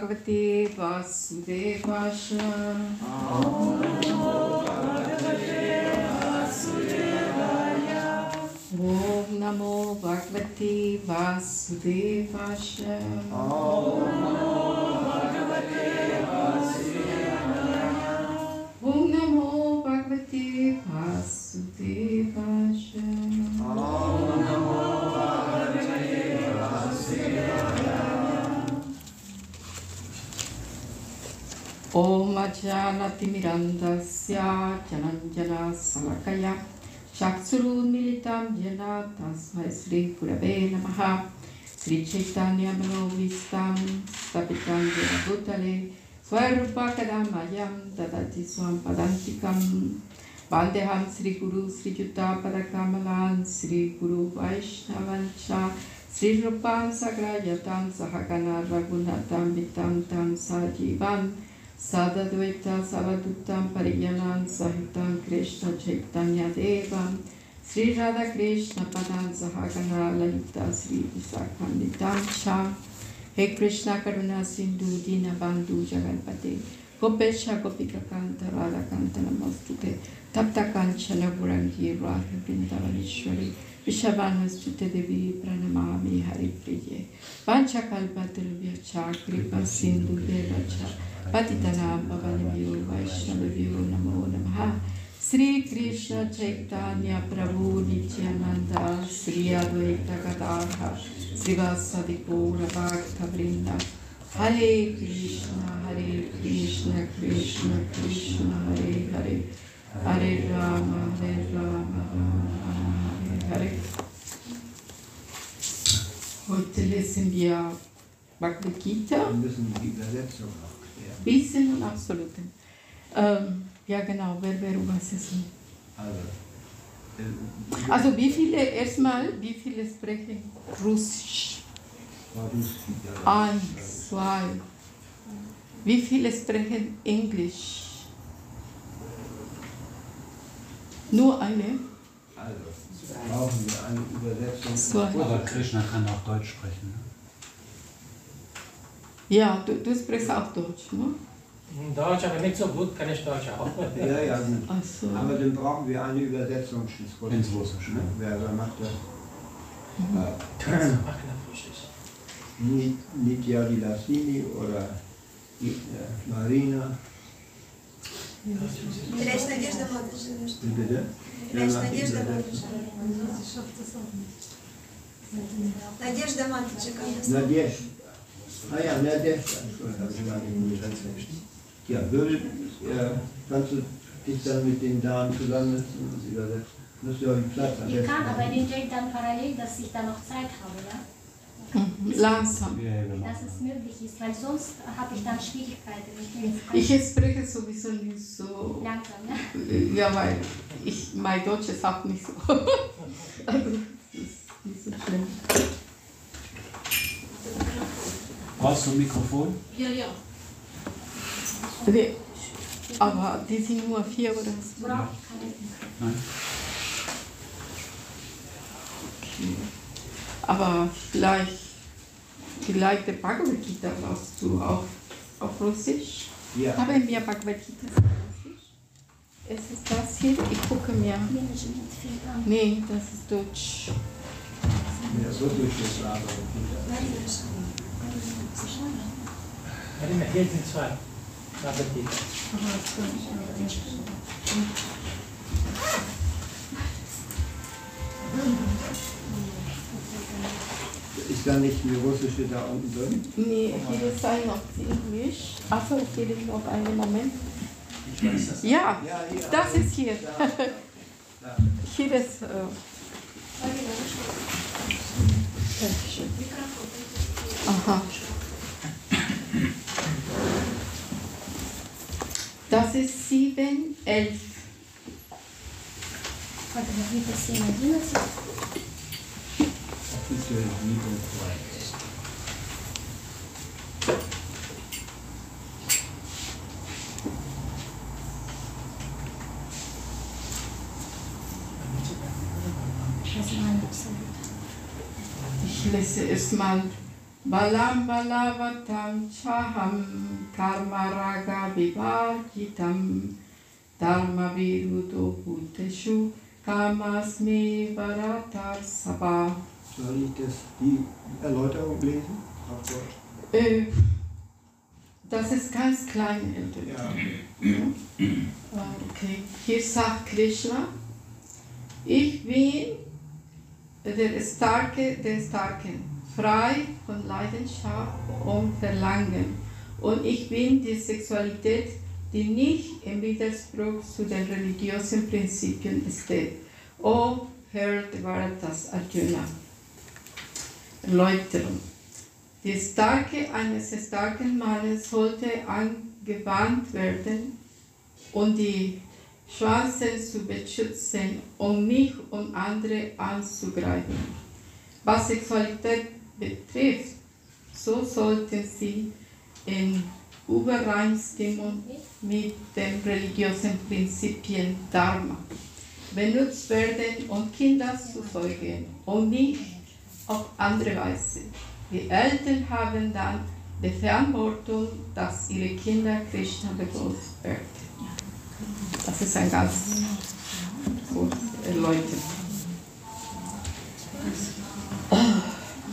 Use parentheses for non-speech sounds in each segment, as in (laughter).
भगवते वासुदेवाय। ॐ नमो भगवते वासुदेवाय भक्तिमिरन्दस्याचनञ्जना समर्कया चक्षुरुन्मिलितां जना तस्मै श्रीगुरवे नमः। श्रीचैतन्यमनोविस्तां स्थितं येन भूतले स्वरूपकदा मह्यं ददति स्वां पदान्तिकं। वन्देहं श्रीगुरु श्रीयुतापदकमलान् श्रीगुरुवैष्णवञ्च श्रीरूपां सगलायतां सहगणा रघुनाथां वितां तां सजीवान्। सदैता सवदूता परियना सहित कृष्ण चैतन्यदेव श्री राधा कृष्ण पदा सहगना ललिता श्री विशाखंडिता हे कृष्ण करुणा सिंधु दीन बंधु जगनपते गोपेशा गोपिका कांत राधा कांत नमस्तु तप्त कांचन तकांचन गुरंगी राधे वृंदावनेश्वरी विश्वानुस्तुते देवी प्रणमामि हरि प्रिय पंच कल्पतुल्य चा कृपा Sindhu Kripa Sindhu Deva Cha Patitanam Pavanavyo Vaishnavavyo Namo Namaha Sri Krishna Chaitanya Prabhu Nityananda Sri Advaita Gadadhar Srivasadi Gaura Bhakta Vrinda Hare Krishna Hare Krishna Krishna Krishna Hare Hare Hare Rama Hare Rama Rama Hare Hare Heute lesen wir Bhagavad Gita. Wir müssen die Übersetzung noch klären. Bisschen und absoluten. Ähm, ja genau, wer wer übersetzen? Also, äh, Also wie viele, erstmal, wie viele sprechen Russisch? Ja. Eins, zwei. Wie viele sprechen Englisch? Nur eine? Also, brauchen wir eine Übersetzung. Zwei. Aber Krishna kann auch Deutsch sprechen. Ne? Ja, du, du sprichst auch Deutsch, ne? Deutsch, aber nicht so gut kann ich Deutsch auch. Ja, ja, gut. Also, Aber dann brauchen wir eine Übersetzung ins Russische. Ins Russische, Ne? ne? Wer da macht das? Kannst Äh, du machen auf Russisch. Nit- Nitya Vilasini oder äh, Marina. Теряешь надежду, вот живешь. Wie bitte? Теряешь Ja, надежду, die вот Übersetzung. Надежда Маточек. Nadesh. Ah ja, gar nicht übersetzt. Ja, würde, äh, kannst du dich dann mit den Damen zusammensetzen und das übersetzen? Müsst ihr euch einen Platz am Ich kann, aber den Jack dann parallel, dass ich da noch Zeit habe, ja? mhm, langsam. Ja, ja, genau. Dass es möglich ist, weil sonst habe ich dann Schwierigkeiten. Ich spreche sowieso nicht so, langsam, ja? ja, weil ich, mein Deutsch ist auch nicht so. (laughs) Also, das ist nicht so schlimm. Brauchst du ein Mikrofon? Ja, ja. Nee, Aber die sind nur vier oder ich keine. Nein? Okay. Aber vielleicht, vielleicht der Bhagavad Gita brauchst du auf, auf Russisch. Ja. Haben wir Bhagavad Gita auf Russisch? Ist es das hier? Ich gucke mir. Nee, das ist Deutsch. Ja, so durch das Lager. Marina, hier sind zwei. Aber die. Ist da nicht die russische da unten drin? Nee, hier ist ein noch Englisch. Achso, hier ist noch einen Moment. Ich weiß das. Ja, Ja, hier. das ist hier. Da. Da. (laughs) Hier ist. Äh. Aha. Das ist 7, 11. Warte, das wird das 10, 11. Offiziell 7 und 2. Das ist mein Absolut. Ich lese erstmal. Balam balavatam chaham karma raga vivargitam dharma virudo bhuteshu kamasmi varatar sabha. Soll ich das, die Erläuterung lesen? Auf Deutsch? Äh, das ist ganz klein. Ja. Okay, hier sagt Krishna, ich bin der Starke der Starken, frei von Leidenschaft und Verlangen. Und ich bin die Sexualität, die nicht im Widerspruch zu den religiösen Prinzipien steht. O Herr Devaratas Arjuna. Erläuterung. Die Stärke eines starken Mannes sollte angewandt werden, um die Schwachen zu beschützen und nicht um andere anzugreifen. Was Sexualität betrifft, so sollten sie in Übereinstimmung mit den religiösen Prinzipien Dharma benutzt werden, um Kinder zu zeugen und nicht auf andere Weise. Die Eltern haben dann die Verantwortung, dass ihre Kinder Krishna bewusst werden. Das ist ein ganz gut erläutert.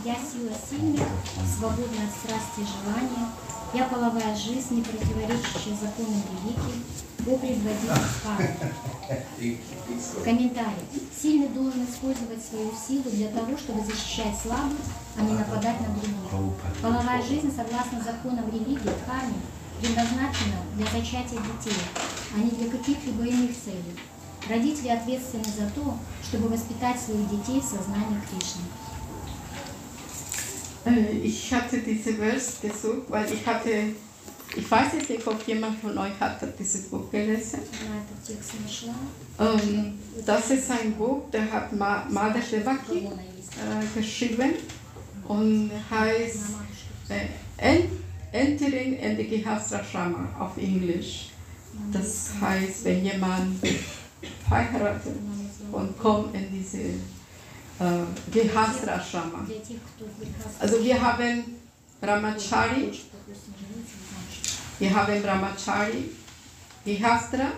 Я сила сильных, свободна от страсти и желания. Я половая жизнь, не противоречащая законам великих, о предводитель Пары. Комментарий. Сильный должен использовать свою силу для того, чтобы защищать слабых, а не нападать на других. Половая жизнь, согласно законам религии, карме, предназначена для зачатия детей, а не для каких-либо иных целей. Родители ответственны за то, чтобы воспитать своих детей в сознании Кришны. Äh, ich hatte diese Verse gesucht, weil ich hatte, ich weiß nicht, ob jemand von euch hat dieses Buch gelesen. Ähm, das ist ein Buch, der hat Mada Shevaki äh, geschrieben und heißt äh, Entering in the Gihastra Shama auf Englisch. Das heißt, wenn jemand heiratet und kommt in diese äh, Gehasrashrama. Also wir haben Brahmachari, wir haben Brahmachari, Gehastra,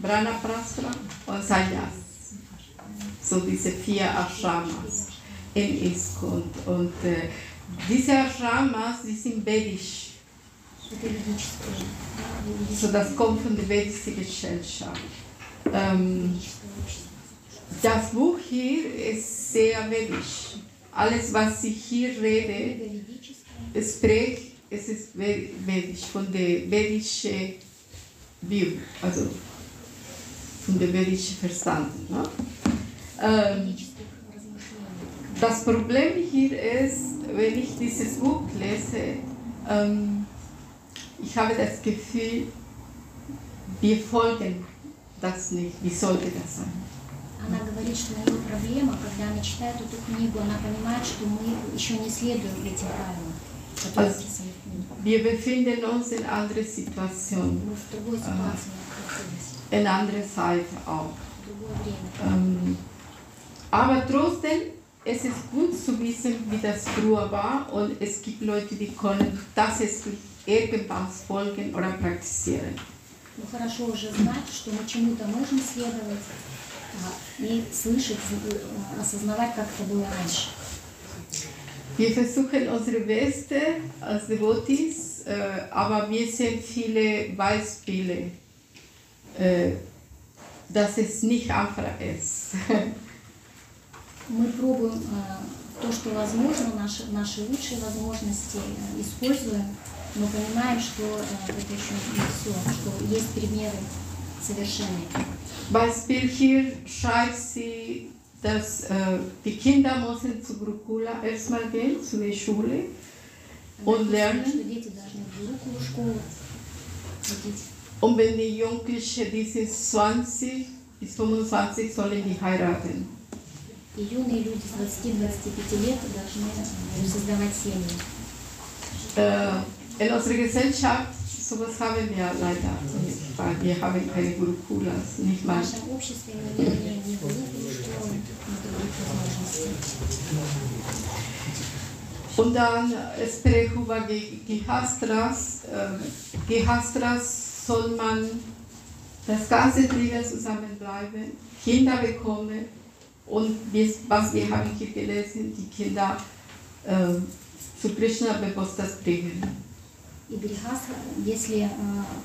Branaprastra und Sanyas. So diese vier Ashramas in ISKCON. Und, und äh, diese Ashramas, die sind vedisch. So das kommt von der vedischen Gesellschaft. Ähm, das Buch hier ist sehr vedisch. Alles, was ich hier rede, spreche, es ist vedisch, von der vedischen Bibel, also von dem vedischen Verstand. Ne? Ähm, das Problem hier ist, wenn ich dieses Buch lese, ähm, ich habe das Gefühl, wir folgen das nicht. Wie sollte das sein? Она говорит, что у нее проблема, когда она читает эту книгу, она понимает, что мы еще не следуем этим правилам, которые Also- написаны в книге. Wir befinden uns in anderen Situationen, Мы в другой ситуации находились, in anderer Zeit auch. в другое время. Ähm, aber trotzdem, es ist gut zu wissen, wie das früher war und es gibt Leute, die können das ist irgendwas folgen oder praktizieren. Но хорошо уже знать, что мы чему-то можем следовать а, И слышать, э, осознавать, как это было раньше. Wir versuchen unsere Beste als Devotees, aber wir sehen viele Beispiele, dass es nicht einfach ist. Мы пробуем э, то, что возможно, наши, наши лучшие возможности э, используем, но понимаем, что это еще не все, что есть примеры совершенные. Beispiel hier schreibt sie, dass äh, die Kinder müssen zu Gurukula erstmal gehen, zu der Schule. Und Написано, lernen. что дети должны в Гурукулу школу ходить. Und wenn die Jugendlichen, die sind 20 bis 25, sollen die heiraten. И юные люди с 20-25 лет должны э, создавать семьи. Äh, in unserer Gesellschaft, so Sowas haben wir leider nicht, weil wir haben keine Gurukulas, also nicht mal. Und dann Sprechuba Gehastras. Ähm, Gehastras soll man das ganze Leben zusammenbleiben, Kinder bekommen und was wir haben hier gelesen, die Kinder äh, zu Krishna bewusst bringen. И грехаса, если э,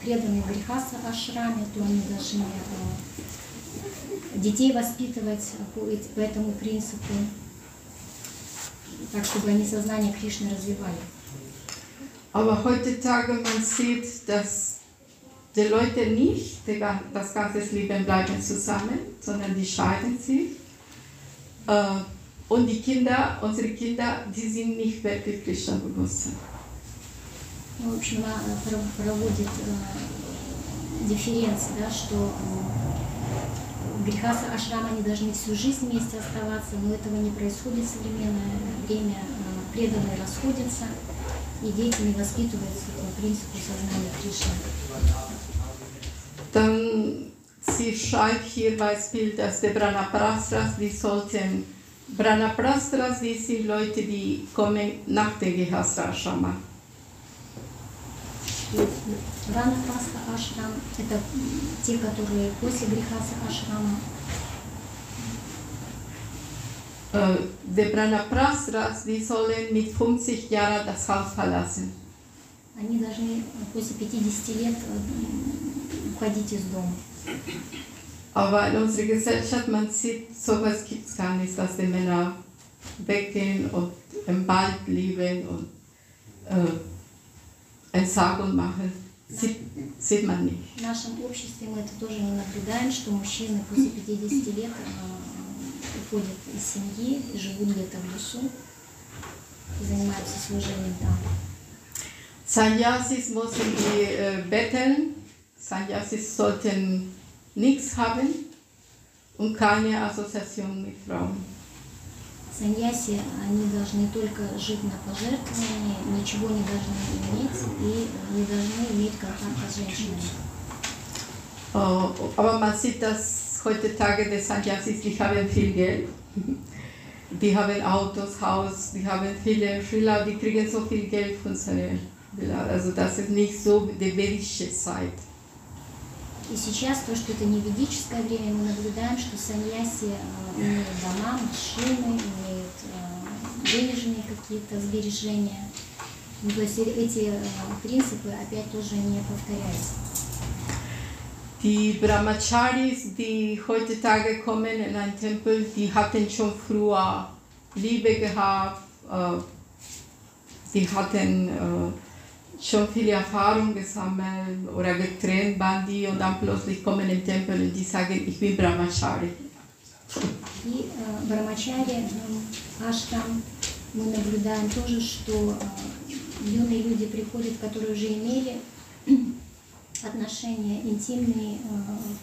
преданные грехаса ашраме, то они должны э, детей воспитывать по, эт- по этому принципу, так чтобы они сознание Кришны развивали. Aber heutzutage man sieht, dass die Leute nicht das ganze Leben bleiben zusammen, sondern die scheiden sich. Äh, Und die Kinder, unsere Kinder, die sind nicht wirklich Krishna-bewusst. Ну, в общем, проводит э, дифференц, да, что в грехах ашрама они должны всю жизнь вместе оставаться, но этого не происходит в современное время. Э, Преданные расходятся, и дети не воспитываются по принципу сознания Кришны. Dann, sie schreibt hier Beispiel, dass die Brahmaprastras, die sollten, Brahmaprastras, die sind Leute, die kommen nach der Gehasrashama. Рана Пасха Ашрам – это м, те, которые после греха Ашрама. Äh, die Brahmaprastras, die sollen mit 50 Jahren das Haus verlassen. Они должны после 50 лет э, м, уходить из дома. Aber in unserer Gesellschaft, man sieht, sowas gibt es gar nicht, dass die Männer weggehen und im Wald leben und äh, Entsagung machen. Sieht, sieht man nicht. В нашем обществе мы это тоже не наблюдаем, что мужчины после 50 лет э, уходят из семьи, и живут где-то в лесу, и занимаются служением там. Sannyasis müssen die äh, betteln. Sannyasis sollten nichts haben und keine Assoziation mit Frauen. Саньяси, они должны только жить на пожертвовании, ничего не должны иметь и не должны иметь контакта с женщинами. Äh, aber man sieht, dass heutzutage die Sannyasis, die haben viel Geld. Die haben Autos, Haus, die haben viele Schüler, die kriegen so viel Geld von seinen Schülern. Also das ist nicht so die vedische Zeit. И сейчас, то, что это не ведическое время, мы наблюдаем, что саньяси э, имеют дома, машины, имеют э, денежные какие-то сбережения. Ну, то есть э- эти э, принципы опять тоже не повторяются. Die Brahmacharis, die heutzutage kommen in einen Tempel, die hatten schon früher Liebe gehabt, äh, die hatten äh, schon viele Erfahrungen gesammelt oder getrennt waren die und dann plötzlich kommen in den Tempel und die sagen, ich bin Brahmachari. И э, Брамачари, э, Аштам, мы наблюдаем тоже, что э, юные люди приходят, которые уже имели (clears throat) отношения интимные, э,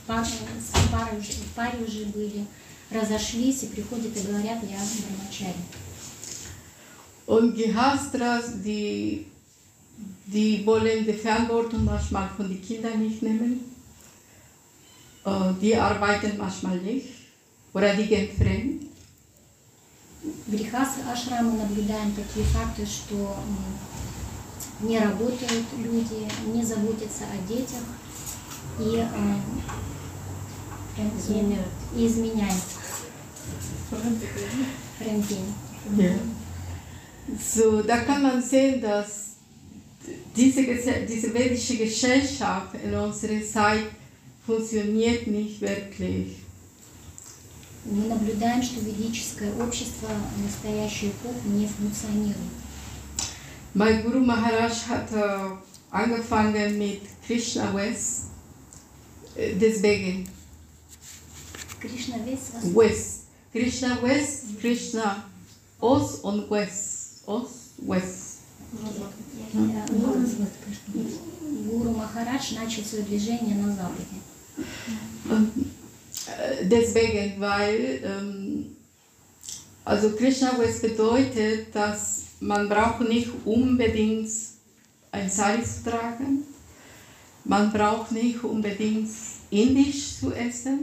пар- с парой уже, в паре уже были, разошлись и приходят и говорят, я Брамачари. Und Gehastras, die, die wollen die Verantwortung manchmal von den Kindern nicht nehmen. Äh, Die arbeiten manchmal nicht oder die gehen fremd. В грехах Ашра мы наблюдаем такие факты, что м, не работают люди, не заботятся о детях и, э, и изменяют. Френдин. Ja. So, da kann man sehen, dass diese, Gese- diese vedische Gesellschaft in unserer Zeit funktioniert nicht wirklich. Мы наблюдаем, что ведическое общество в настоящую эпоху не функционирует. Mein Guru Maharaj hat äh, angefangen mit Krishna West, äh, deswegen Кришна весь вас- West. Krishna West, Krishna Ost und West. Ost, West. Э, Гуру, Гуру Махарадж начал свое движение на Западе. Äh, Deswegen, weil ähm, also Krishna West bedeutet, dass man braucht nicht unbedingt ein Sari zu tragen, man braucht nicht unbedingt indisch zu essen,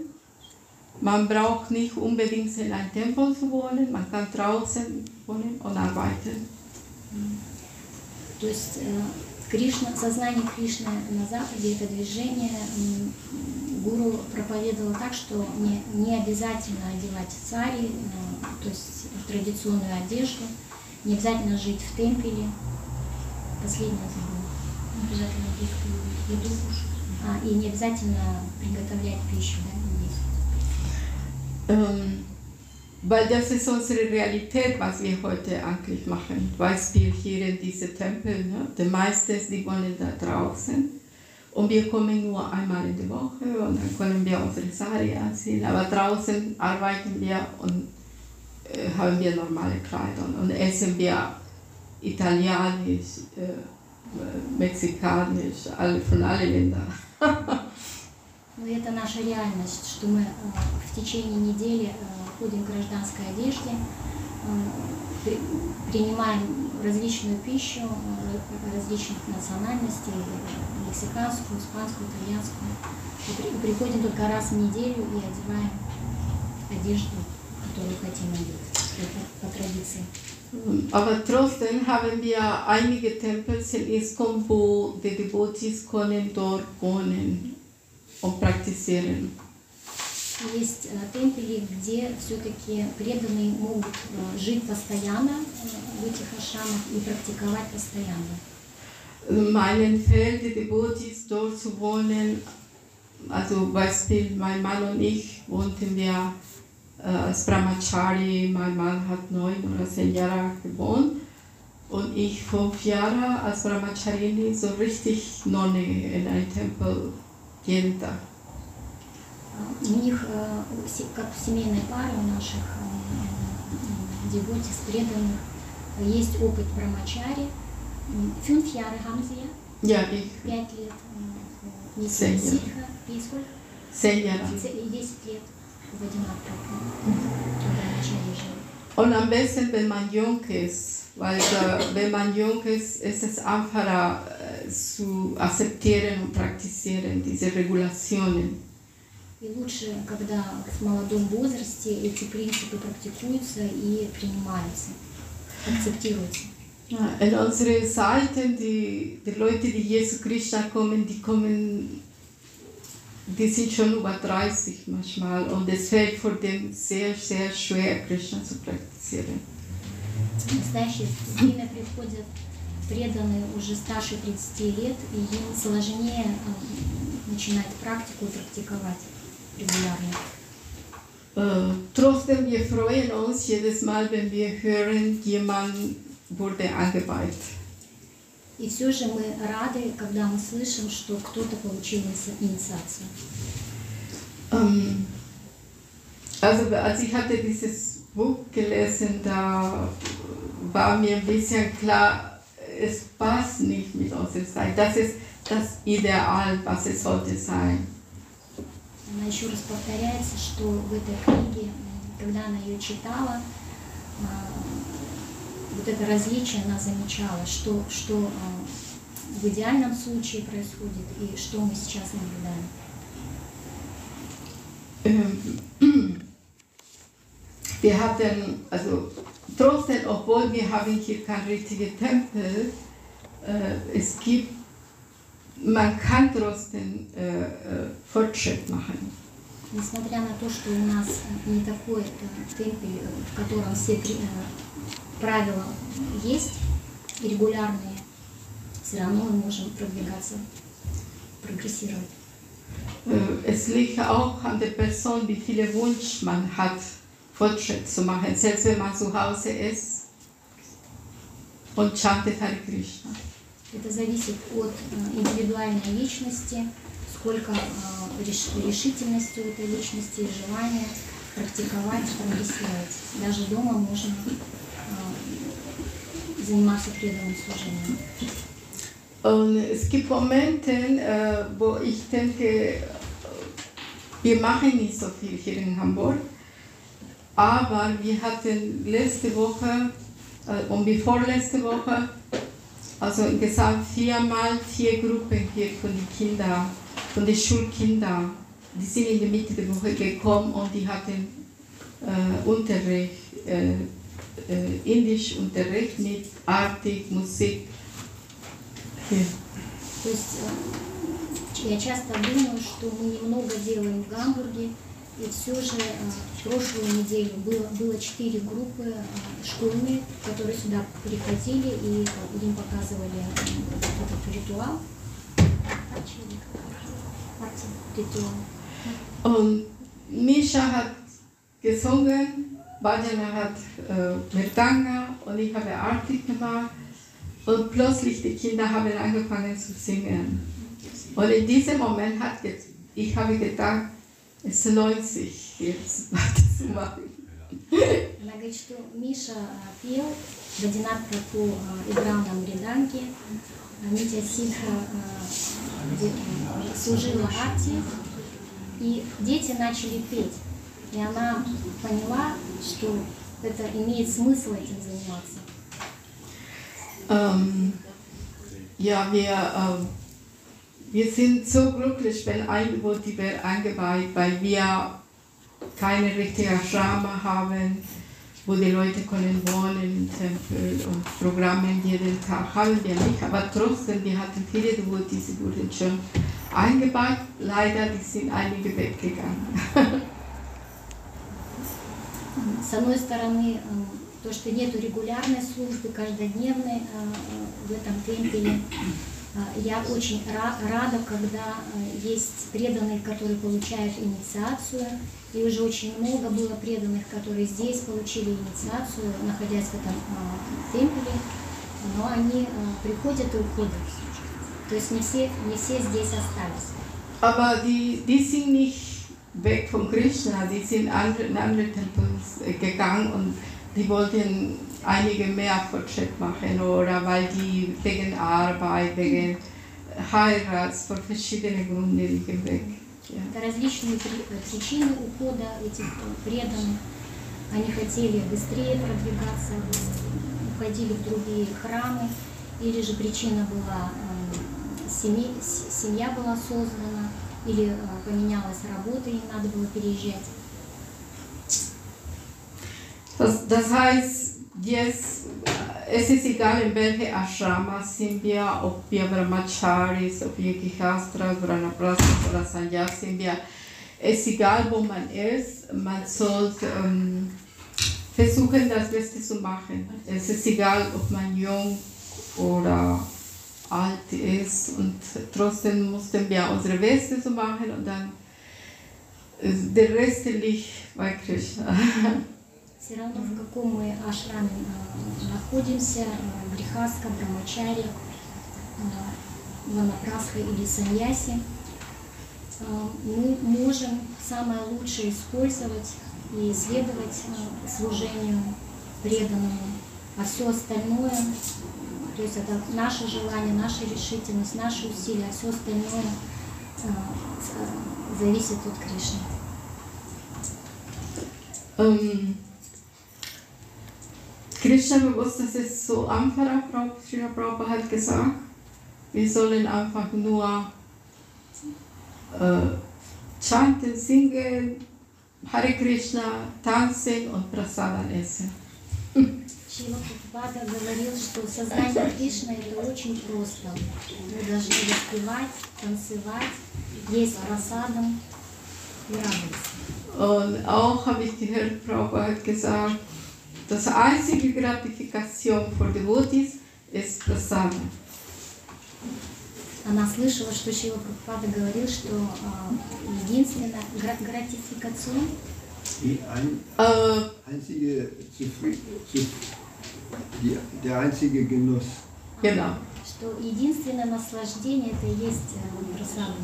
man braucht nicht unbedingt in einem Tempel zu wohnen, man kann draußen wohnen und arbeiten. То есть э, Кришна, сознание Кришны на Западе, это движение, гуру проповедовал так, что не, не обязательно одевать цари, э, то есть традиционную одежду, не обязательно жить в темпеле, последнее забыла, не обязательно есть еду, а, и не обязательно приготовлять пищу, да, есть. Ähm, weil das ist unsere Realität, was wir heute eigentlich machen. Beispiel hier in diese Tempel, ne? die meisten, die wohnen da draußen. Und wir kommen nur einmal in die Woche und dann können wir unsere Sari anziehen. Aber draußen arbeiten wir und äh, haben wir normale Kleider und essen wir italienisch, äh, mexikanisch, alle, von allen Ländern. (laughs) Но это наша реальность, что мы э, в течение недели э, ходим в гражданской одежде, э, при- принимаем различную пищу э, различных национальностей, мексиканскую, испанскую, итальянскую. И при- приходим только раз в неделю и одеваем одежду, которую хотим одеть. По традиции. Aber trotzdem haben wir einige Tempel in Istanbul, die Devotees können dort wohnen und praktizieren. Есть э, темпели, где все-таки преданные могут э, жить постоянно э, в этих ашрамах и практиковать постоянно. Meinen Fall, die Devotees dort zu wohnen, also Beispiel, mein Mann und ich wohnten wir äh, als Brahmachari, mein Mann hat neun oder zehn Jahre gewohnt und ich fünf Jahre als Brahmacharini, so richtig Nonne in einem Tempel jeden Tag. А, У них, э, как в семейной паре у наших э, девотис преданных, э, есть опыт брамачари. Ja, Ja, ich пять лет. э, лет. ситха, и сколько? И 10 лет в жили. Und am besten, wenn man jung ist, weil äh, wenn man jung ist, ist es einfacher äh, zu akzeptieren und praktizieren, diese Regulationen. И лучше, когда в молодом возрасте эти принципы практикуются и принимаются, акцептируются. In unsere Seiten, die, die Leute, die Jesus Krishna kommen, die kommen, die sind schon über 30 manchmal und es fällt für dem sehr, sehr schwer, Krishna zu praktizieren. В настоящее время приходят преданные уже старше 30 лет, и им сложнее э, начинать практику и практиковать регулярно. Äh, trotzdem, wir freuen uns jedes Mal, wenn wir hören, jemand wurde angeweiht. И все же мы рады, когда мы слышим, что кто-то получил иниси- инициацию. Ähm, also als ich hatte dieses Buch gelesen, da war mir ein bisschen klar, es passt nicht mit unserer Zeit. Das ist das Ideal, was es sollte sein. Она еще раз повторяется, что в этой книге, когда она ее читала, а, вот это различие она замечала, что, что а, в идеальном случае происходит и что мы сейчас наблюдаем. Ähm, (clears throat) wir hatten, also trotzdem, obwohl wir haben hier keinen richtigen Tempel, äh, es gibt, man kann trotzdem äh, äh, Fortschritt machen. Несмотря на то, что у нас не такой э, темпель, э, в котором все при- э, правила есть и регулярные, все равно мы можем продвигаться, прогрессировать. Äh, Es liegt auch an der Person, wie viele Wunsch man hat, Fortschritt zu machen, selbst wenn man zu Hause ist und chantet Hare Krishna. Это зависит от э, индивидуальной личности, сколько э, реш- решительности у этой личности и желания практиковать, прогрессировать. Даже дома можно э, заниматься преданным служением. Und es gibt Momente, äh, wo ich denke, wir machen nicht so viel hier in Hamburg, aber wir hatten letzte Woche äh, und die vorletzte Woche, also insgesamt viermal vier Gruppen hier von den Kindern, von den Schulkindern, die sind in der Mitte der Woche gekommen und die hatten äh, Unterricht, äh, äh, Indischunterricht mit Artig, Musik. Hier. То есть э, я часто думаю, что мы немного делаем в Гамбурге, и все же э, в прошлую неделю было, было четыре группы э, школьные, которые сюда приходили и э, им показывали э, этот ритуал. Ритуал. Und Misha hat gesungen, Bhajana hat äh, Mridanga und ich habe Artik gemacht. Und plötzlich die Kinder haben angefangen zu singen. Und in diesem Moment hat ge- ich habe gedacht, es lohnt sich jetzt (laughs) weiterzumachen. Она говорит, что Миша а, пел, Бадинат Прапу а, играл на мриданге, а Митя Ситха а, служила арте, и дети начали петь. И она поняла, что это имеет смысл этим заниматься. Ähm, ja, wir, ähm, wir sind so glücklich, wenn Eingeburt die wird eingeweiht, weil wir keine richtige Shrama haben, wo die Leute können wohnen im Tempel und Programme jeden Tag haben wir nicht. Aber trotzdem, wir hatten viele Devotees, die wurden schon eingeweiht. Leider, die sind einige weggegangen. С одной стороны, м, то, что нет регулярной службы, каждодневной а, а, в этом темпеле, а, я очень ра- рада, когда а, есть преданные, которые получают инициацию, и уже очень много было преданных, которые здесь получили инициацию, находясь в этом а, темпеле, но они а, приходят и уходят. То есть не все, не все здесь остались. Aber die, die sind nicht weg von Krishna, die sind andere, in andere Tempels äh, gegangen und die wollten einige mehr Fortschritt machen oder weil die wegen Arbeit, wegen Heirats, von verschiedenen Gründen die gehen weg. Это различные при- причины ухода этих э, преданных. Они хотели быстрее продвигаться, уходили в другие храмы, или же причина была, э, семей- с- семья была создана, или э, поменялась работа, и надо было переезжать. Das, das heißt, jetzt, es ist egal, in welche Ashramas sind wir, ob wir Brahmacharis, ob wir Gihastras, Brahmaprasas oder Sanyas sind wir. Es ist egal, wo man ist, man sollte ähm, versuchen, das Beste zu machen. Es ist egal, ob man jung oder alt ist und trotzdem mussten wir unsere Beste zu machen und dann äh, der Rest liegt bei Krishna. (laughs) Все равно, в каком мы ашраме э, находимся, э, грехаска, брамачари, э, ванапрасха или саньяси, э, мы можем самое лучшее использовать и исследовать э, служению преданному, а все остальное, то есть это наше желание, наша решительность, наши усилия, а все остальное э, э, зависит от Кришны. Ähm, Krishna bewusst, das ist so einfacher, Prabhu- Srila Prabhupada hat gesagt, wir sollen einfach nur äh, chanten, singen, Hare Krishna, tanzen und Prasadam essen. Шрила Прабхупада говорил, что сознание Кришны это очень просто. Мы должны воспевать, танцевать, есть просадом и радоваться. Und auch habe ich gehört, Prabhupada hat gesagt, das einzige Gratifikation für Devotees ist Prasadam. Она слышала, что Шрила Прабхупада говорил, что а, единственная гра- гратификацион, Die ein, Äh, einzige Zufrieden, zu, die, der einzige Genuss. genau. что единственное наслаждение это и есть э, просадом.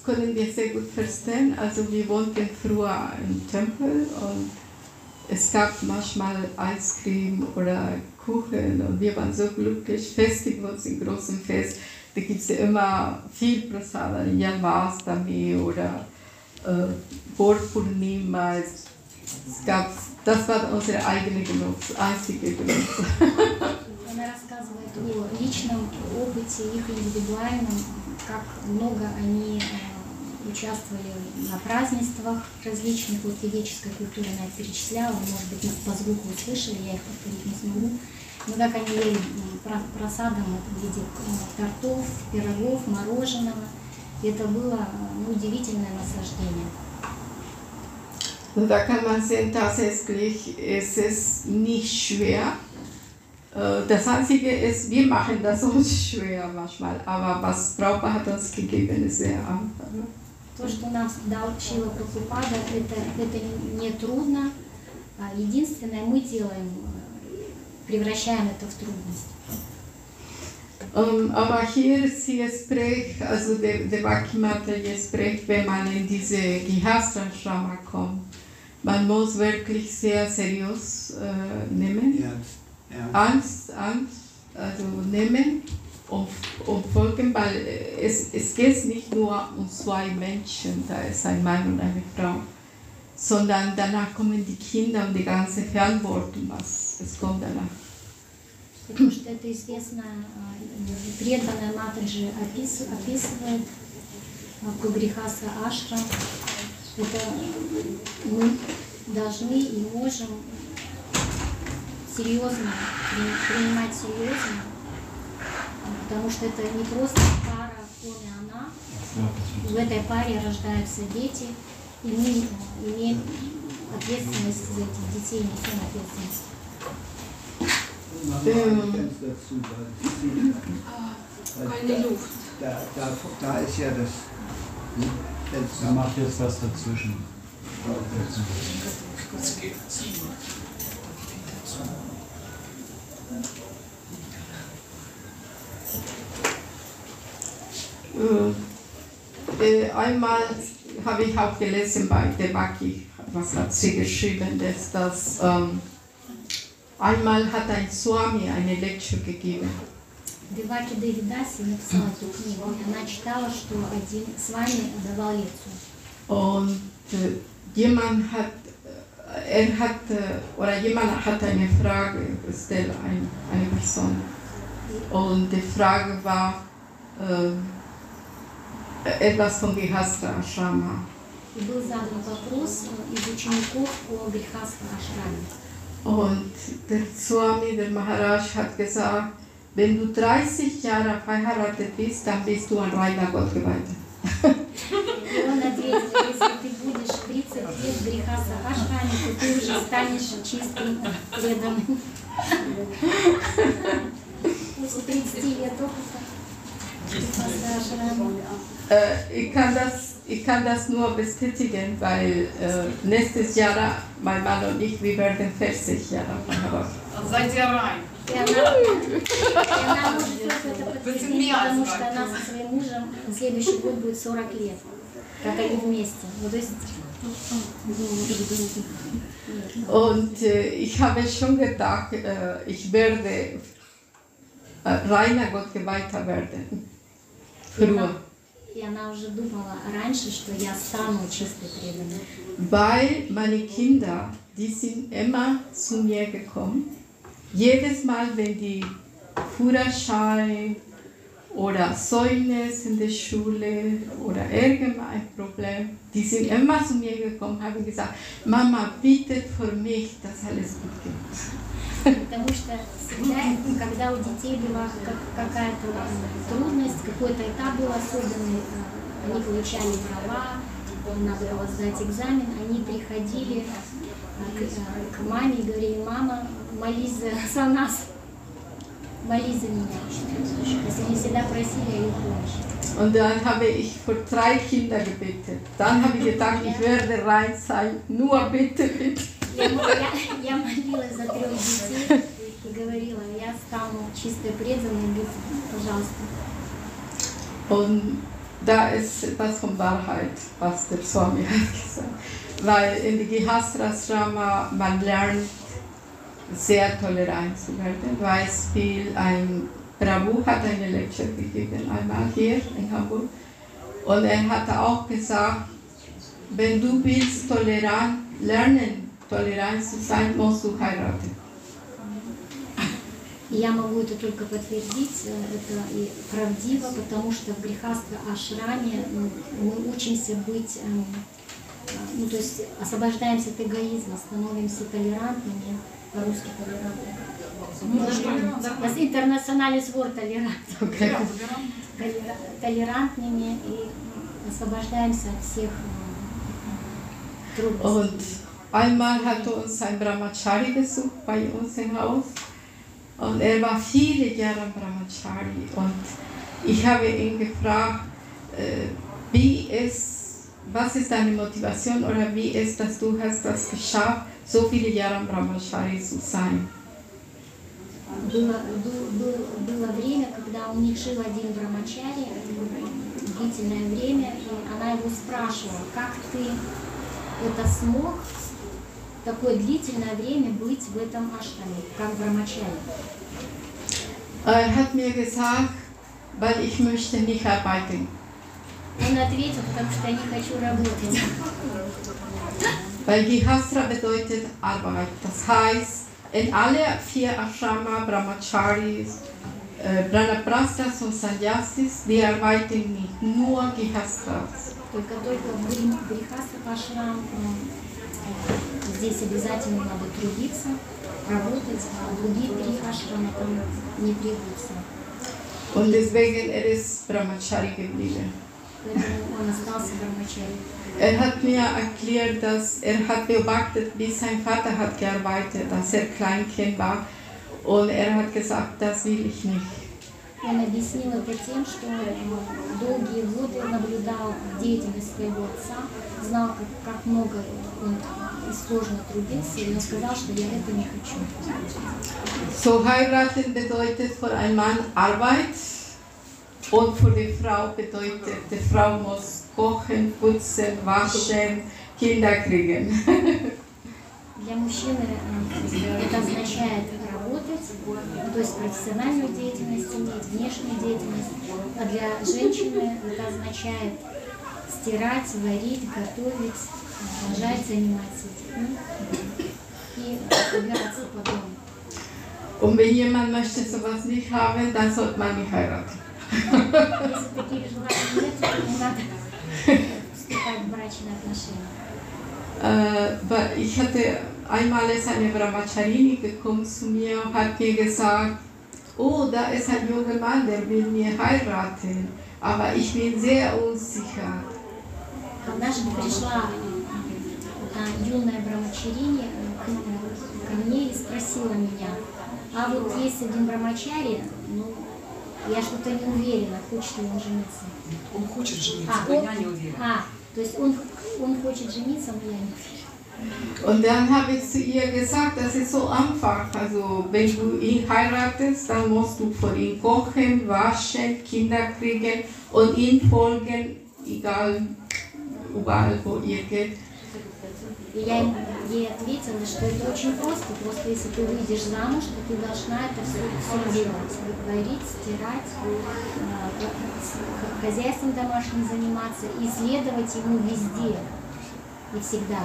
Ähm, das können wir sehr gut verstehen. Also wir wohnten früher im Tempel und es gab manchmal Eiscreme oder Kuchen und wir waren so glücklich. Festivals im großen Fest, da gibt es ja immer viel Prasada, Janmastami oder äh, Purnima. Es es gab, das war unser eigener Genuss, einzige Genuss. (laughs) Она рассказывает о личном опыте, их индивидуальном, как много они э, участвовали на празднествах различных, вот ведической культуры она их перечисляла, может быть, по звуку услышали, я их повторить не смогу. Но как они ели просадом в виде э, тортов, пирогов, мороженого. И это было ну, удивительное наслаждение. Da kann man sehen, tatsächlich ist nicht schwer. Äh, Das Einzige ist, wir machen das uns schwer manchmal, aber was Prabhupada hat uns gegeben, ist sehr einfach. То, что нам дал Чила Прабхупада, это, это не трудно. А Единственное, мы делаем, э, превращаем это в трудность. Ähm, aber hier sie spricht, also der, der Vakimata spricht, wenn man in diese Gihastra-Shrama kommt, man muss wirklich sehr seriös äh, nehmen, Ernst. Ernst. Angst, Angst also nehmen und, und folgen, weil äh, es, es geht nicht nur um zwei Menschen, da ist ein Mann und eine Frau, sondern danach kommen die Kinder und die ganze Verantwortung, was es kommt danach. Потому что это известно, э, преданная Матаджи опис- описывает э, про грехаса Ашрам. Это мы должны и можем серьезно при- принимать серьезно, э, потому что это не просто пара он и она. В этой паре рождаются дети, и мы имеем ответственность за этих детей, несем ответственность. Keine Luft. da, da, da ist ja das Fenster. macht jetzt was dazwischen. Äh, äh, einmal habe ich auch gelesen bei Devaki, was hat sie geschrieben, dass das ähm, einmal hat ein Swami eine Lecture gegeben Деваки Девидаси написала эту книгу. Она читала, что один с вами давал лекцию. und äh, jemand hat, äh, er hat, äh, oder jemand hat eine Frage gestellt, ein, eine Person. Und die Frage war äh, etwas von Gihastra Ashrama. И был задан вопрос э, из учеников о Грехасха Ашраме. Und der Swami, der Maharaj, hat gesagt, wenn du 30 Jahre verheiratet bist, dann bist du ein reiner Gottgeweihter. И он ответил, если ты будешь 30 лет в Грехаса Ашраме, то ты уже станешь чистым преданным. После 30 лет опыта Грехаса Ашраме. Äh, ich, kann das, ich kann das nur bestätigen, weil äh, nächstes Jahr mein Mann und ich, wir werden 40 Jahre verheiratet. Seid ihr rein? И она, и она может только это подтвердить, Пацанья потому что звать. она со своим мужем на следующий год будет 40 лет, как они вместе. Ну, то есть, Und äh, ich habe schon gedacht, äh, ich werde äh, reiner Gottgeweihter werden. Früher. и она уже думала раньше, что я стану чистой преданной. Weil meine Kinder, die sind immer zu mir gekommen. Jedes Mal, wenn die Führerschein oder Zeugnis in der Schule oder irgendein Problem, die sind immer zu mir gekommen, haben gesagt, Mama, bitte für mich, dass alles gut geht. Потому что всегда, когда у детей была как- какая-то трудность, какой-то этап был особенный, они получали права, надо было сдать экзамен, они приходили э, к, э, к маме и говорили, мама, молись за, (laughs) за нас, молись за меня. То есть они всегда просили о их помощи. Und dann habe ich für drei Kinder gebetet. Dann habe ich gedacht, ich werde rein sein, nur bitte, bitte. Я, мо- я, я молилась за трех детей и говорила, я стану чистой преданной, без- пожалуйста. Und da ist etwas von Wahrheit, was der Swami hat gesagt. Weil in die Gihasrasrama man lernt, sehr tolerant zu werden. Beispiel, ein Prabhu hat eine Lecture gegeben, einmal hier in Hamburg. Und er hat auch gesagt, wenn du willst tolerant lernen, tolerant zu sein, musst du heiraten. Я могу это только подтвердить, э, это и правдиво, потому что в грехастке ашраме м, мы учимся быть, эм, э, ну то есть освобождаемся от эгоизма, становимся толерантными, по-русски толерантными. У нас интернациональный свор толерант. Толерантными и освобождаемся от всех э, трудностей. Und einmal hat uns ein Brahmachari besucht bei uns im Haus. Und er war viele Jahre Brahmachari. Und ich habe ihn gefragt, äh, wie ist, was ist deine Motivation oder wie ist, dass du hast das geschafft, so viele Jahre Brahmachari zu sein? Было, был- был- было время, когда у них жил один брамачари длительное время, и она его спрашивала, как ты это смог такое длительное время быть в этом ашраме, как брамачари? Er hat mir gesagt, weil ich möchte nicht arbeiten. Он ответил, потому что я не хочу работать. Weil Gihastra bedeutet Arbeit. Das heißt, in alle vier Ashrama, Brahmacharis, äh, Brahmaprastas und Sannyasis, die arbeiten nicht, nur Gihastras. Только только в Гри- Грихастха Ашрам э, здесь обязательно надо трудиться, работать, а другие три ашрама там не требуется. Und deswegen er ist Brahmachari geblieben. Поэтому он остался брамачари. Er hat mir erklärt, dass er hat beobachtet, wie sein Vater hat gearbeitet, als er Kleinkind war. Und er hat gesagt, das will ich nicht. Он объяснил это тем, что долгие годы наблюдал деятельность своего отца, знал, как, как много он и сложно трудился, и он сказал, что я это не хочу. So heiraten bedeutet für einen Mann Arbeit und für die Frau bedeutet, die Frau muss kochen, putzen, waschen, Kinder kriegen. (laughs) Для мужчины э, это означает работать, то есть профессиональную деятельность иметь, внешнюю деятельность. А для женщины это означает стирать, варить, готовить, рожать, заниматься детьми и убираться по дому. Und wenn jemand möchte sowas nicht haben, dann sollte man nicht heiraten. Äh, ich hatte einmal ist eine Brahmacharini gekommen zu mir und hat mir gesagt, oh, da ist ein junger Mann, der will mir heiraten, aber ich bin sehr unsicher. Однажды пришла юная э, ко мне и спросила меня, а вот есть один брамачари, ну, я что-то не уверена, хочет ли он жениться. Он хочет жениться, А, он- я не уверена. А, то есть он, он хочет жениться, но я не уверена. Und dann habe ich zu ihr gesagt, das ist so einfach. Also wenn du ihn heiratest, dann musst du für ihn kochen, waschen, Kinder kriegen und ihn folgen, egal überall wo ihr geht. И я им- ей ответила, что это очень просто. Просто если ты выйдешь замуж, то ты должна это все, все делать. Варить, стирать, э, х- хозяйством домашним заниматься и следовать ему везде и всегда.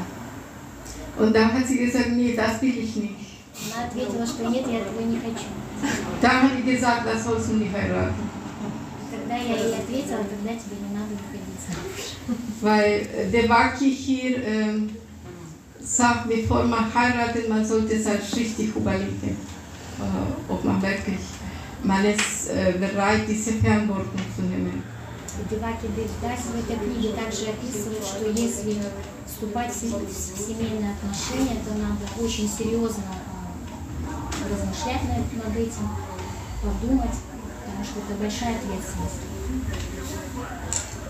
Und dann hat sie gesagt, nee, das will ich nicht. Она ответила, что нет, я этого не хочу. Dann habe ich gesagt, das sollst du nicht heiraten. Когда я ей ответила, тогда тебе не надо выходить замуж. Weil äh, der Waki hier ähm, sagt, bevor man heiratet, man sollte es halt richtig überlegen, äh, ob man wirklich man ist äh, bereit, diese Verantwortung zu nehmen. И Деваки Девдас в этой книге также описывает, что если вступать в се- в семейные отношения, то надо очень серьезно а, размышлять над, над этим, подумать, потому что это большая ответственность.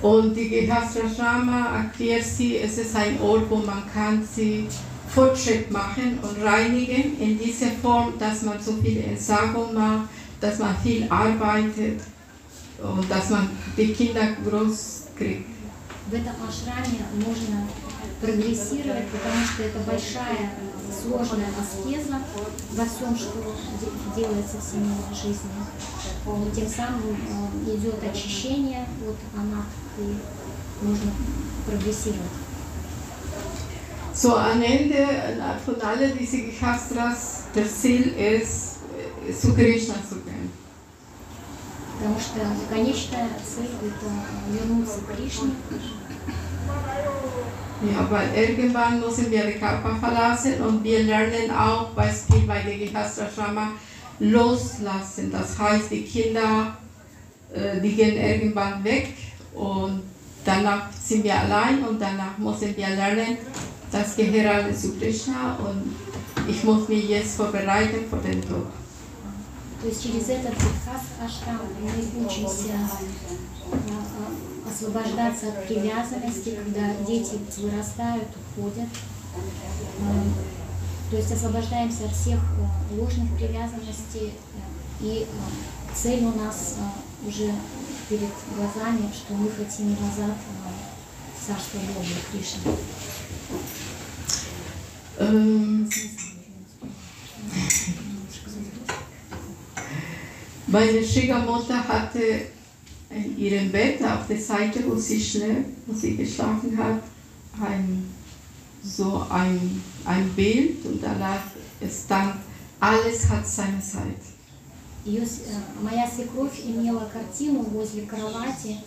Und die Gehasrashrama erklärt sie, es ist ein Ort, wo man kann sie Fortschritt machen und reinigen in dieser Form, dass man so viel Entsagung macht, dass man viel arbeitet Und dass man die Kinder groß kriegt. В этом ашраме можно прогрессировать, потому что это большая сложная аскеза во всем, что де- делается в семейной жизни. Но тем самым э, идет очищение от анат и можно прогрессировать. So am Ende von all diesen Gehastras, das Ziel ist, äh, zu Krishna zu gehen. Потому что конечная цель – это вернуться к Кришне, Ja, weil irgendwann müssen wir den Körper verlassen und wir lernen auch, Beispiel bei der Gehasrashrama, loslassen. Das heißt, die Kinder, äh, die gehen irgendwann weg und danach sind wir allein und danach müssen wir lernen, das gehört alles zu Krishna und ich muss mich jetzt vorbereiten für den Tod. То есть через этот Сидхас Аштам мы учимся освобождаться от привязанности, когда дети вырастают, уходят. Э, То есть освобождаемся от всех э, ложных привязанностей и э, цель у нас а, уже перед глазами, что мы хотим назад а, в Царство Божие Кришны. Ähm, meine Schwiegermutter hatte in ihrem Bett auf der Seite, wo sie schläft, wo sie geschlafen hat, ein, so ein, ein Bild und da lag es dann, alles hat seine Zeit. Ее, с- э, моя свекровь имела картину возле кровати,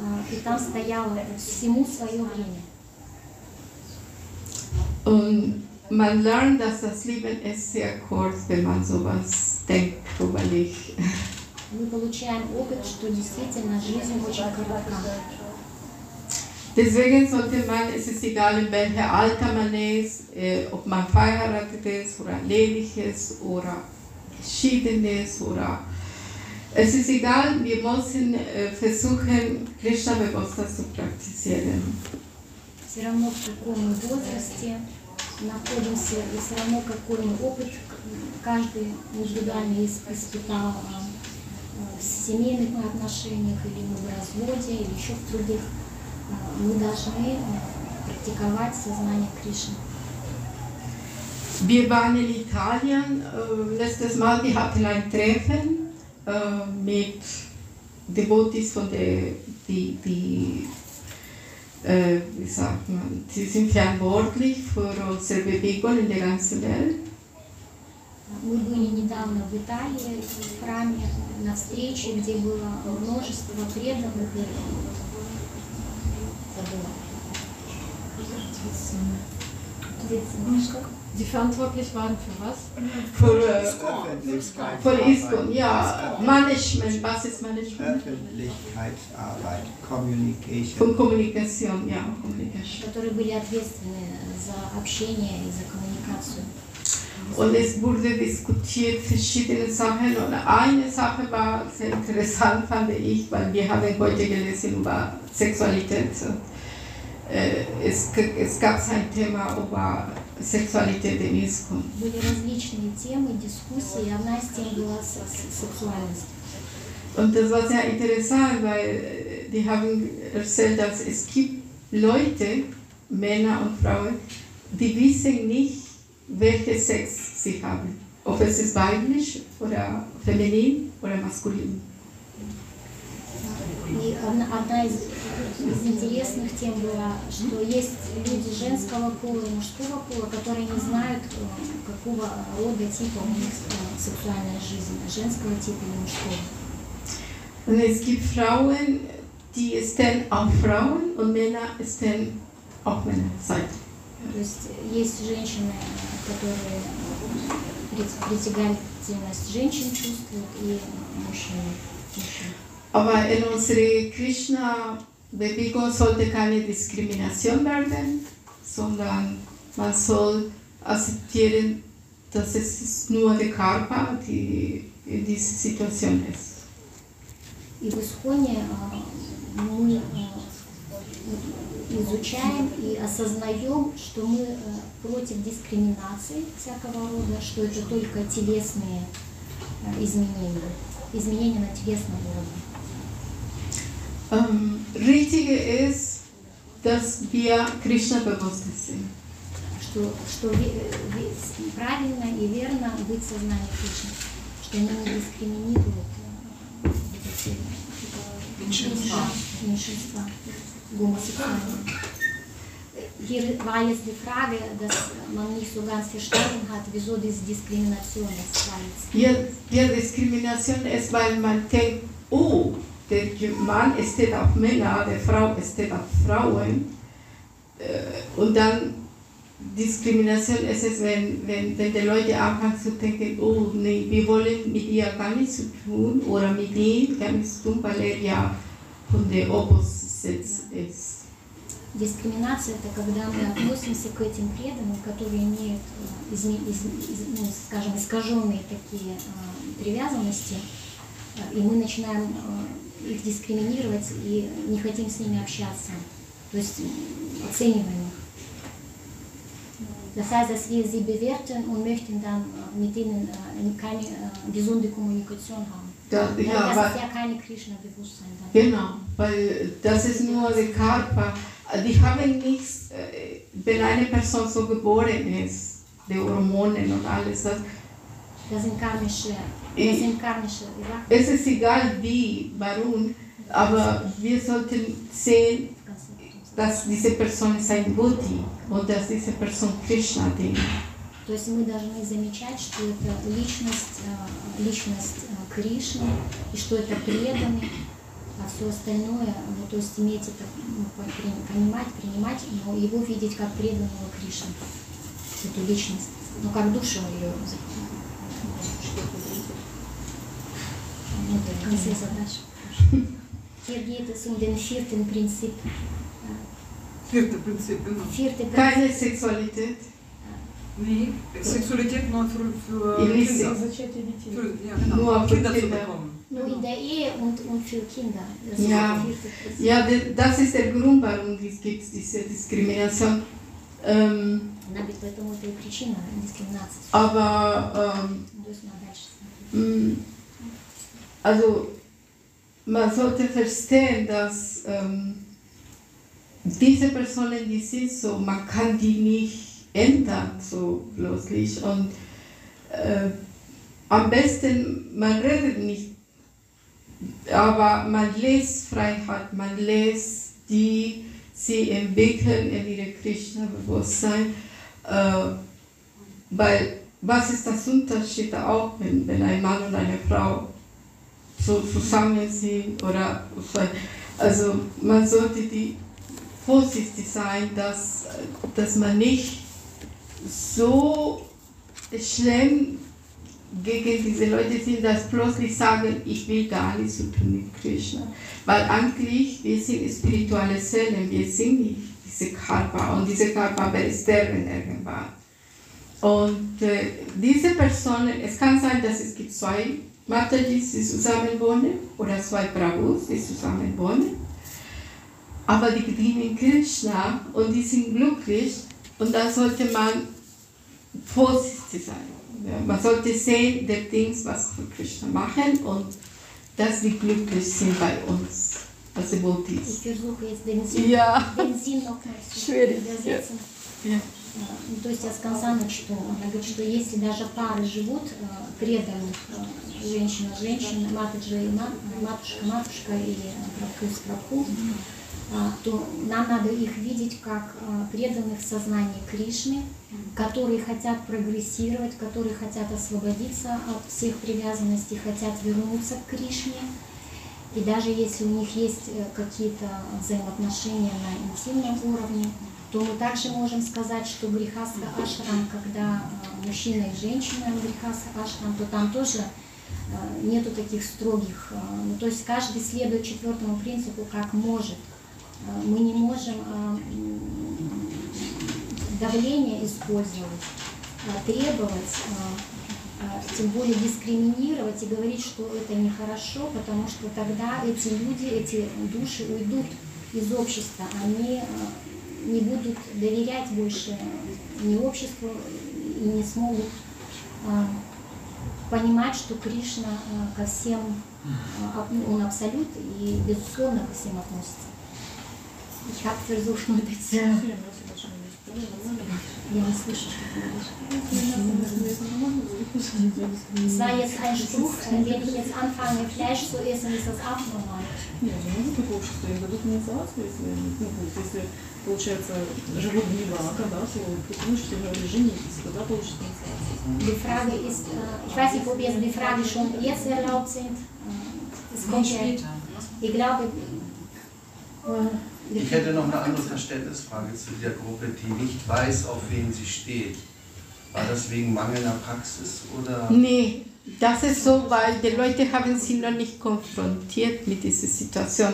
а, и там стояло всему свое время. Und man lernt, dass das Leben ist sehr kurz, wenn man sowas denkt, überlegt. Мы получаем опыт, что действительно жизнь очень коротка. Deswegen sollte man, es ist egal in welchem Alter man ist, äh, ob man verheiratet ist oder ledig ist oder geschieden ist oder es ist egal, wir müssen äh, versuchen, Krishna bewusster zu praktizieren. Все равно в каком мы возрасте находимся, и все равно какой мы опыт каждый индивидуально ис- испытал а, а, В семейных отношениях, или мы в разводе, или еще в других, а, мы должны а, практиковать сознание Кришны. Wir waren in Italien äh, letztes Mal, wir hatten ein Treffen äh, mit Devotis von der, die, die äh, wie sagt man, sie sind verantwortlich für unsere Bewegung in der ganzen Welt. Мы были недавно в Италии, в храме, на встрече, где было множество преданных и забыла. Die verantwortlich waren für was? Für, äh, Öffentlichkeit. für ISKCON, ja, Management, was ist Management? Öffentlichkeitsarbeit, Communication. Von Kommunikation, ja, Kommunikation. которые были ответственны за общение и за коммуникацию. Und es wurde diskutiert verschiedene Sachen und eine Sache war sehr interessant, fand ich, weil wir haben heute gelesen über Sexualität. Äh, Es, g- es gab ein Thema über Sexualität in ISKCON. Были различные темы, дискуссии, и одна из тем была с- с- сексуальность. Und das war sehr interessant, weil äh, die haben erzählt, dass es gibt Leute, Männer und Frauen, die wissen nicht, welche Sex sie haben. Ob es ist weiblich oder feminin oder maskulin. И одна, одна из, из интересных тем была, что есть люди женского пола и мужского пола, которые не знают, э, какого рода типа у них э, сексуальная жизнь, женского типа или мужского. Und es gibt Frauen, die stehen auf Frauen und Männer stehen auf Männerseite. То есть есть женщины, которые притягательность женщин чувствуют и мужчины. Ama el Sri Krishna ve bir gün sol tekane diskriminasyon verden sondan man sol aceptieren dass es nur der Körper die in diese Situation ist. И в Исконе мы изучаем и осознаем, что мы а, против дискриминации всякого рода, что это только телесные а, изменения, изменения на телесном уровне. Ähm, Richtige ist, dass wir Krishna bewusst sind. Что, что ве- правильно и верно быть в сознании Кришны, что они не дискриминируют Меньшинства. меньшинства Homosexuellen. Hier war jetzt die Frage, dass man nicht so ganz verstanden hat, wieso diese Diskrimination ist. Ja, ja, Diskrimination ist, weil man denkt, oh, der Mann steht auf Männer, der Frau steht auf Frauen. Äh, und dann Diskrimination ist es, wenn, wenn, wenn die Leute anfangen zu denken, oh nee, wir wollen mit ihr gar nichts zu tun oder mit ihm gar nichts zu tun, weil er ja der Opposite. Дискриминация – это когда мы относимся к этим преданным, которые имеют, изме- из- из- ну, скажем, искаженные такие э, привязанности, э, и мы начинаем э, их дискриминировать и не хотим с ними общаться, то есть оцениваем их. Das heißt, dass wir sie bewerten und möchten dann mit ihnen keine gesunde Kommunikation haben. Da, Ja, ja, das weil, ist ja keine Krishna-Bewusstsein. dann. genau, weil das ist nur der Körper. Die haben nichts, äh, wenn eine Person so geboren ist, die Hormone und alles, das, Das sind karmische, Ich- das sind karmische Sachen. es ist egal wie, warum, aber wir sollten sehen, dass diese Person ist ein Buddhi und dass diese Person Krishna dient. То есть мы должны замечать, что это личность, э, личность э, Кришны, и что это преданный, а все остальное, ну, то есть иметь это, ну, понимать, принимать, но его видеть как преданного Кришны, эту личность, ну, как душу ее. Ну, да, не все задачи. Es um den vierten Prinzip. Vierter Prinzip, genau. Vierte Prinzip. Keine Sexualität. Nee, Sexualität nur für, für Kinder. Ja, genau. Nur um Kinder, Kinder zu bekommen. Nur in der Ehe und, und für Kinder. Das ja, ist ja, das ist der Grund, warum es gibt diese Diskrimination. Ähm, aber ähm, mm, also man sollte verstehen, dass ähm, diese Personen, die sind so, man kann die nicht ändern so plötzlich und äh, am besten man redet nicht, aber man lässt Freiheit, man lässt die sie entwickeln in ihre Krishna-Bewusstsein, äh, weil was ist das Unterschied auch, wenn, wenn ein Mann und eine Frau so zusammen sind oder so. also man sollte die vorsichtig sein, dass, dass man nicht so schlimm gegen diese Leute sind, dass plötzlich sagen, ich will gar nicht so tun mit Krishna. Weil eigentlich, wir sind spirituelle Seelen, wir sind nicht diese Körper und diese Körper werden sterben irgendwann. Und äh, diese Personen, es kann sein, dass es gibt zwei Matajis, die zusammen wohnen, oder zwei Prabhus, die zusammen wohnen. Aber die bedienen Krishna und die sind glücklich und da sollte man vorsichtig sein. Man sollte sehen, die Dings, was Krishna machen und dass wir glücklich sind bei uns, als Ich Devotees. versuche jetzt den Sinn, Ja. den Sinn zu Schwierig, übersetzen. Ja. Э, ну, То есть я с конца начну. Она говорит, что если даже пары живут э, преданных, э, женщина-женщина, матушка и ма- матушка-матушка и прабху с прабху, то нам надо их видеть как а, преданных сознания Кришны, которые хотят прогрессировать, которые хотят освободиться от всех привязанностей, хотят вернуться к Кришне. И даже если у них есть э, какие-то взаимоотношения на интимном уровне, то мы также можем сказать, что грехаска ашрам, когда э, мужчина и женщина грехаска ашрам, то там тоже э, нету таких строгих. ну, то есть каждый следует четвертому принципу как может. Мы не можем давление использовать, э, требовать, э, э, тем более дискриминировать и говорить, что это нехорошо, потому что тогда эти люди, эти души уйдут из общества, они не будут доверять больше ни обществу и не смогут понимать, что Кришна ко всем, об- он абсолют и безусловно ко всем относится. Я слышу, что говоришь. Es war jetzt ein Spruch, äh, wenn ich jetzt anfange, Fleisch zu essen, ist das auch normal. Нет, ну может такое общество, им дадут инициацию, если, ну, то есть, если, получается, живут вне брака, да, то получите говорили, женитесь, тогда получите инициацию. Die Frage ist, äh, ich weiß nicht, ob jetzt die Frage schon jetzt erlaubt sind. Äh, Es kommt ja, ich glaube, äh, ich hätte noch eine andere Verständnisfrage zu der Gruppe, die nicht weiß, auf wen sie steht. War das wegen mangelnder Praxis oder? Nee, das ist so, weil die Leute haben sich noch nicht konfrontiert mit dieser Situation.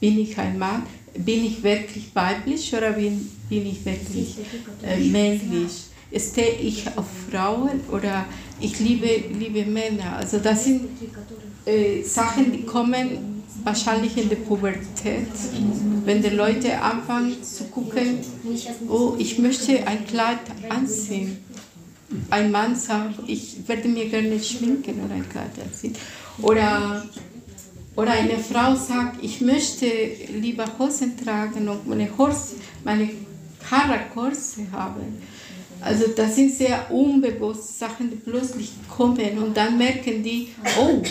Bin ich ein Mann? Bin ich wirklich weiblich oder bin, bin ich wirklich äh, männlich? Stehe ich auf Frauen oder ich liebe, liebe Männer? Also das sind äh, Sachen, die kommen wahrscheinlich in der Pubertät, wenn die Leute anfangen zu gucken, oh, ich möchte ein Kleid anziehen. ein Mann sagt, ich werde mir gerne schminken oder ein Kleid anziehen. Oder, oder eine Frau sagt, ich möchte lieber Hosen tragen und meine, Hose, meine Haare kurze haben. Also das sind sehr unbewusste Sachen, die plötzlich kommen und dann merken die, oh,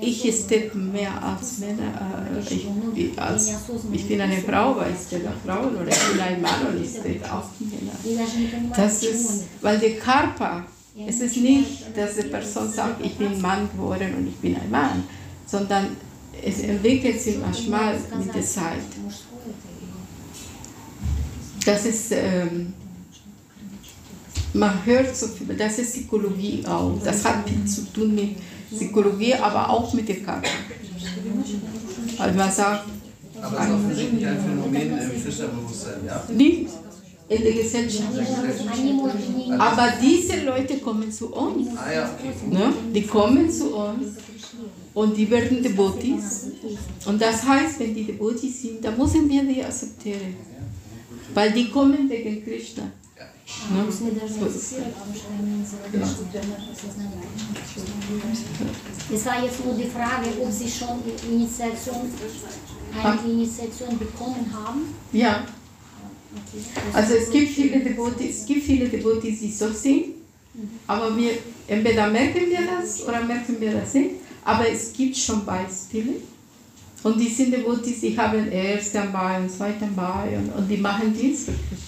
ich stehe mehr als Männer. Äh, ich, als, ich bin eine Frau, weil ich stehe Frauen oder ich bin ein Mann und ich stehe auf Männer. Das ist, weil der Körper, es ist nicht, dass die Person sagt, ich bin Mann geworden und ich bin ein Mann, sondern es entwickelt sich manchmal mit der Zeit. Das ist, ähm, man hört so viel, das ist Psychologie auch. Das hat viel zu tun mit Psychologie, aber auch mit der Karte. Also man sagt, Aber es ist offensichtlich ein Phänomen im Fischerbewusstsein, ja? nicht in der Gesellschaft. Aber diese Leute kommen zu uns. Ah ja, okay. Ne? Die kommen zu uns und die werden Devotis. Und das heißt, wenn die Devotis sind, dann müssen wir die akzeptieren. Weil die kommen wegen Krishna. Ja. Es war jetzt nur die Frage, ob Sie schon Initiation, eine ah. Initiation bekommen haben. Ja. Also es gibt viele Devote, es gibt viele Devotees, die so sind, mhm. aber wir entweder merken wir das oder merken wir das nicht. Aber es gibt schon Beispiele. Und die sind Devote, die haben ersten Bai und zweiten Bai und, und die machen dies wirklich.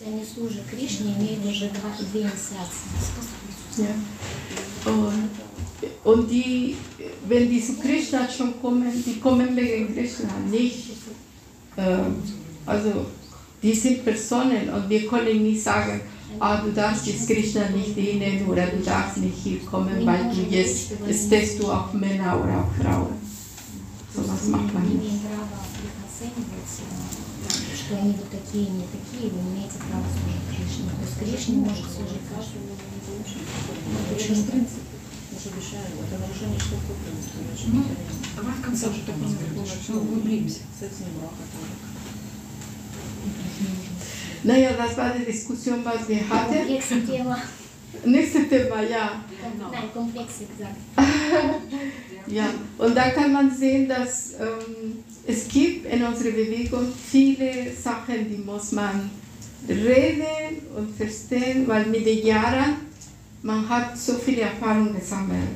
Krishna. То есть они служат Кришне, имеют уже два, две инициации. Ja. Und, und die, wenn die zu Krishna schon kommen, die kommen wegen Krishna, nicht. ähm, also, die sind Personen und wir können nicht sagen, ah, du darfst jetzt Krishna nicht dienen oder du darfst nicht hier kommen, weil du jetzt stehst du auf Männer oder auf Frauen. So was macht man Не nicht. Что они вот такие, не такие, вы не имеете права служить Кришне. То есть Кришне может служить каждый. Почему принцип? Уже обещаю, это нарушение принципа. Ну, давай в конце уже такое все углубимся. Секс не брака тоже. Naja, das war die Diskussion, was wir hatten. Комплексы тела. Nächstes Thema, ja. Nein, Komplexe gesagt. Ja, und da kann man sehen, dass ähm, es gibt in unserer Bewegung viele Sachen, die muss man reden und verstehen, weil mit den Jahren, man hat so viele Erfahrungen gesammelt.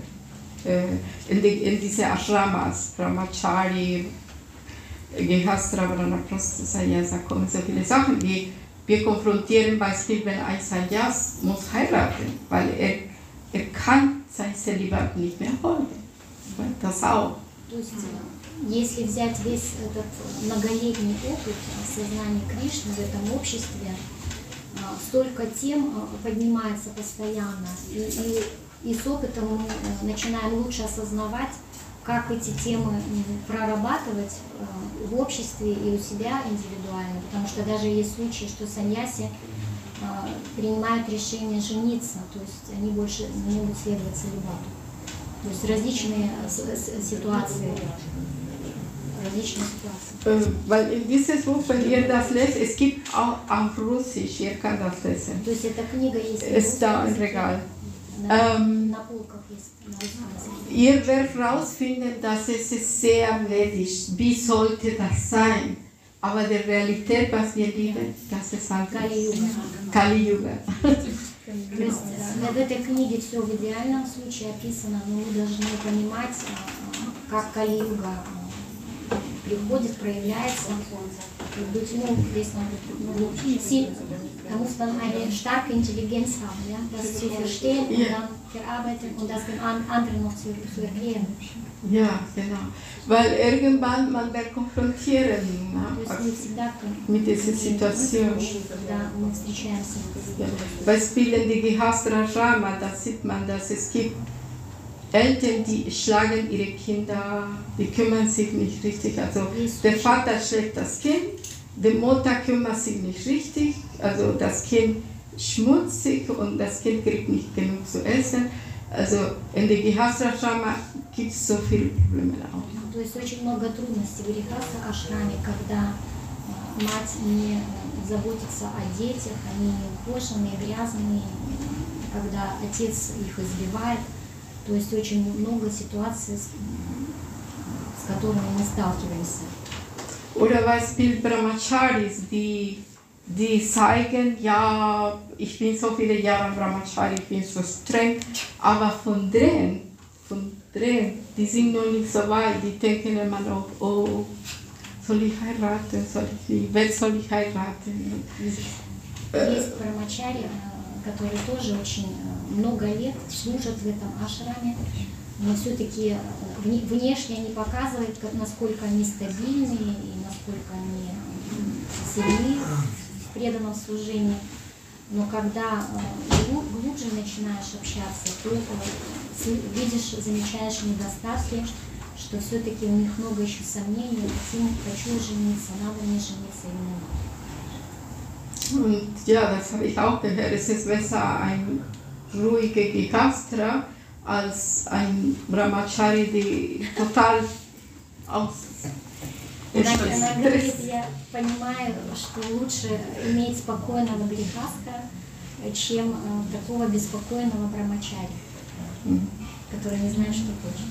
Äh, in, die, in diese Ashramas, Brahmachari, Gehastra, Sanyasa, kommen so viele Sachen, die wir konfrontieren, Beispiel, wenn ein Sanyas muss heiraten, weil er, er kann sein Zelibat nicht mehr halten. Das auch. То есть, э, если взять весь этот многолетний опыт осознания Кришны в этом обществе, а, столько тем а, поднимается постоянно, и, и, и с опытом мы э, начинаем лучше осознавать, как эти темы прорабатывать э, в обществе и у себя индивидуально, потому что даже есть случаи, что саньяси принимают решение жениться, то есть они больше не могут следовать целибату. То есть различные э, с- с- ситуации. Различные ситуации. Äh, weil in dieses Buch, wenn ihr das lest, es gibt auch auf Russisch, ihr kann das lesen. То есть эта книга есть на Ist da русском im языке, Regal. на, Ähm, на полках есть на русском языке. Ihr werdet herausfinden, dass es ist sehr vedisch. Wie sollte das sein? Aber die Realität, was wir lieben, das ist halt Кали-юга. Kali-Yuga. (laughs) То есть э, в этой книге все в идеальном случае описано, но мы должны понимать, э, как Кали-юга э, приходит, проявляется. die Beziehung sieht, da muss man eine starke Intelligenz haben, ja? das zu verstehen und dann verarbeiten und das den anderen noch zu, zu erklären. Ja, genau. Weil irgendwann man wird konfrontiert ne? mit dieser Situation. Ja. Bei Spielen die Gehastra Rama, da sieht man, dass es gibt Eltern, die schlagen ihre Kinder, die kümmern sich nicht richtig. Also der Vater schlägt das Kind die Mutter kümmert sich nicht richtig, also das Kind schmutzig und das Kind kriegt nicht genug zu essen. Also in der Gehastra Rama gibt es so viele Probleme auch. То есть очень много трудностей в Рихаса Ашраме, когда э, мать не э, заботится о детях, они ухоженные, грязные, когда отец их избивает. То есть очень много ситуаций, с, с которыми мы сталкиваемся. Oder Beispiel Brahmacharis, die, die zeigen, ja, ich bin so viele Jahre Brahmachari, ich bin so streng, aber von drin, von drin, die sind noch nicht so weit, die denken immer noch, oh, soll ich heiraten, soll ich, wer soll ich heiraten? Есть брамачари, э, которые тоже очень э, много лет служат в этом ашраме, но все-таки внешне они показывают, насколько они стабильны и насколько они сильны в преданном служении. Но когда э, глу- глубже начинаешь общаться, то э, видишь, замечаешь недостатки, что все-таки у них много еще сомнений, хочу жениться, надо мне жениться или не надо. Und ja, das habe ich auch gehört. Es ist besser ein ruhiger Gikastra als ein Brahmachari, die total aus. Она говорит, я понимаю, что лучше иметь спокойного грехаста, чем э, такого беспокойного брамачари, Mhm. который не знает, что хочет.